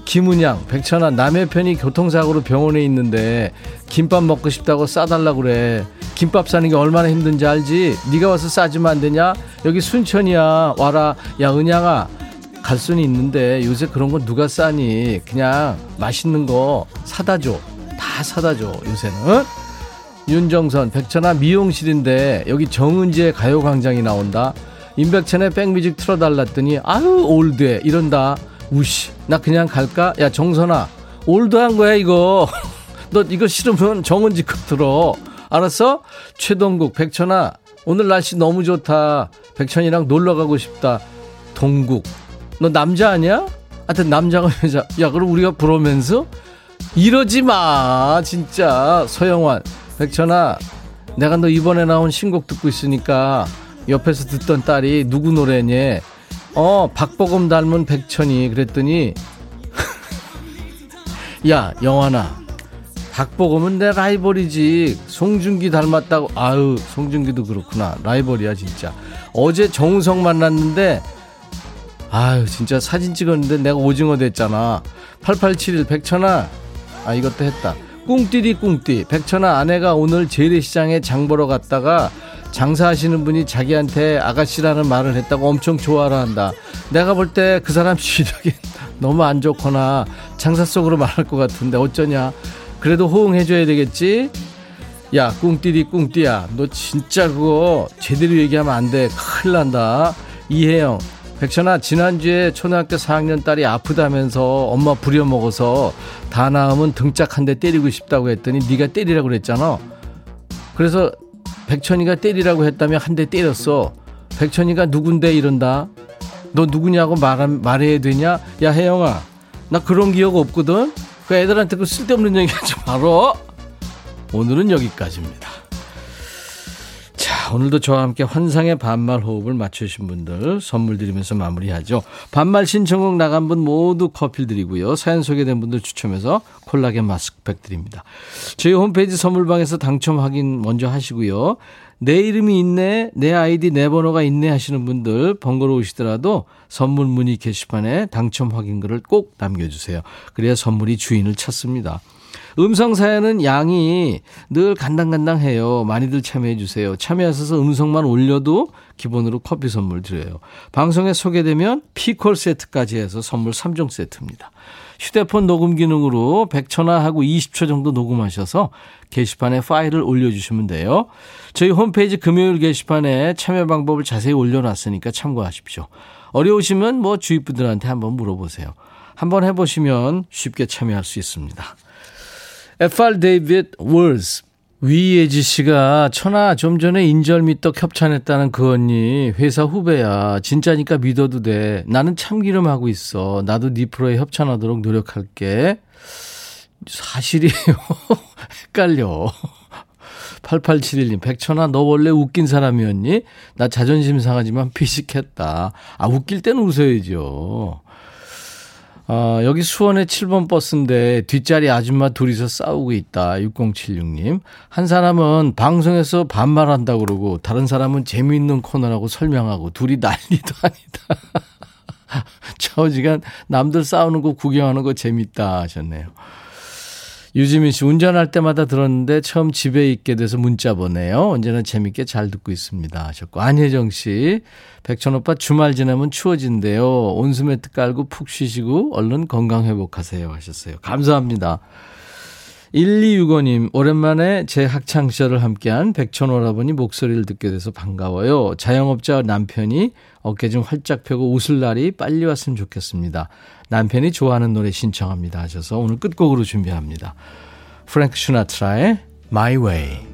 김은양 백천아 남의 편이 교통사고로 병원에 있는데 김밥 먹고 싶다고 싸달라 그래. 김밥 사는 게 얼마나 힘든지 알지? 네가 와서 싸주면 안 되냐? 여기 순천이야. 와라. 야 은양아 갈 수는 있는데 요새 그런 거 누가 싸니? 그냥 맛있는 거 사다 줘. 다 사다 줘. 요새는. 어? 윤정선 백천아 미용실인데 여기 정은지의 가요광장이 나온다. 임백천의 백뮤직 틀어달랐더니 아유 올드해 이런다. 우씨 나 그냥 갈까? 야 정선아 올드한 거야 이거. 너 이거 싫으면 정은지 거 들어. 알았어? 최동국 백천아 오늘 날씨 너무 좋다. 백천이랑 놀러 가고 싶다. 동국 너 남자 아니야? 하여튼 남자가 여자. 야 그럼 우리가 브로맨스? 이러지 마 진짜 서영환 백천아 내가 너 이번에 나온 신곡 듣고 있으니까 옆에서 듣던 딸이 누구 노래니 어 박보검 닮은 백천이 그랬더니 야 영환아. 박보검은 내 라이벌이지. 송중기 닮았다고. 아유 송중기도 그렇구나. 라이벌이야 진짜. 어제 정우성 만났는데 아유 진짜 사진 찍었는데 내가 오징어 됐잖아. 8871 백천아. 아 이것도 했다. 꿍띠리 꿍띠. 백천아 아내가 오늘 재래시장에 장 보러 갔다가 장사하시는 분이 자기한테 아가씨라는 말을 했다고 엄청 좋아라 한다. 내가 볼 때 그 사람 시력이 너무 안 좋거나 장사 속으로 말할 것 같은데 어쩌냐. 그래도 호응해줘야 되겠지? 야 꿍띠리 꿍띠야. 너 진짜 그거 제대로 얘기하면 안 돼. 큰일 난다. 이혜영. 백천아 지난주에 초등학교 4학년 딸이 아프다면서 엄마 부려먹어서 다 나으면 등짝 한 대 때리고 싶다고 했더니 네가 때리라고 그랬잖아. 그래서 백천이가 때리라고 했다며 한 대 때렸어. 백천이가 누군데 이런다? 너 누구냐고 말, 말해야 되냐? 야 혜영아 나 그런 기억 없거든? 그 애들한테 그 쓸데없는 얘기 하지 말어. 오늘은 여기까지입니다 자, 오늘도 저와 함께 환상의 반말 호흡을 맞추신 분들 선물 드리면서 마무리하죠. 반말 신청곡 나간 분 모두 커피 드리고요. 사연 소개된 분들 추첨해서 콜라겐 마스크팩 드립니다. 저희 홈페이지 선물방에서 당첨 확인 먼저 하시고요. 내 이름이 있네, 내 아이디 내 번호가 있네 하시는 분들 번거로우시더라도 선물 문의 게시판에 당첨 확인글을 꼭 남겨주세요. 그래야 선물이 주인을 찾습니다. 음성 사연은 양이 늘 간당간당해요. 많이들 참여해 주세요. 참여하셔서 음성만 올려도 기본으로 커피 선물 드려요. 방송에 소개되면 피콜 세트까지 해서 선물 3종 세트입니다. 휴대폰 녹음 기능으로 100초나하고 20초 정도 녹음하셔서 게시판에 파일을 올려주시면 돼요. 저희 홈페이지 금요일 게시판에 참여 방법을 자세히 올려놨으니까 참고하십시오. 어려우시면 뭐 주위 분들한테 한번 물어보세요. 한번 해보시면 쉽게 참여할 수 있습니다. FR 데이빗 월스 위예지 씨가 천아 좀 전에 인절미떡 협찬했다는 그 언니 회사 후배야. 진짜니까 믿어도 돼. 나는 참기름 하고 있어. 나도 네 프로에 협찬하도록 노력할게. 사실이에요. 헷갈려. 8871님 백천아 너 원래 웃긴 사람이었니? 나 자존심 상하지만 피식했다. 아 웃길 땐 웃어야죠 어, 여기 수원의 7번 버스인데 뒷자리 아줌마 둘이서 싸우고 있다. 6076님. 한 사람은 방송에서 반말한다 그러고 다른 사람은 재미있는 코너라고 설명하고 둘이 난리도 아니다. 저지간 남들 싸우는 거 구경하는 거 재밌다 하셨네요. 유지민 씨 운전할 때마다 들었는데 처음 집에 있게 돼서 문자 보내요. 언제나 재밌게 잘 듣고 있습니다 하셨고 안혜정 씨 백천 오빠 주말 지나면 추워진대요. 온수매트 깔고 푹 쉬시고 얼른 건강 회복하세요 하셨어요. 감사합니다. 1265님, 오랜만에 제 학창시절을 함께한 백천 오라버니 목소리를 듣게 돼서 반가워요. 자영업자 남편이 어깨 좀 활짝 펴고 웃을 날이 빨리 왔으면 좋겠습니다. 남편이 좋아하는 노래 신청합니다 하셔서 오늘 끝곡으로 준비합니다. 프랭크 슈나트라의 My Way.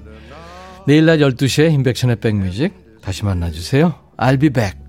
내일 낮 12시에 인백션의 백뮤직 다시 만나주세요. I'll be back.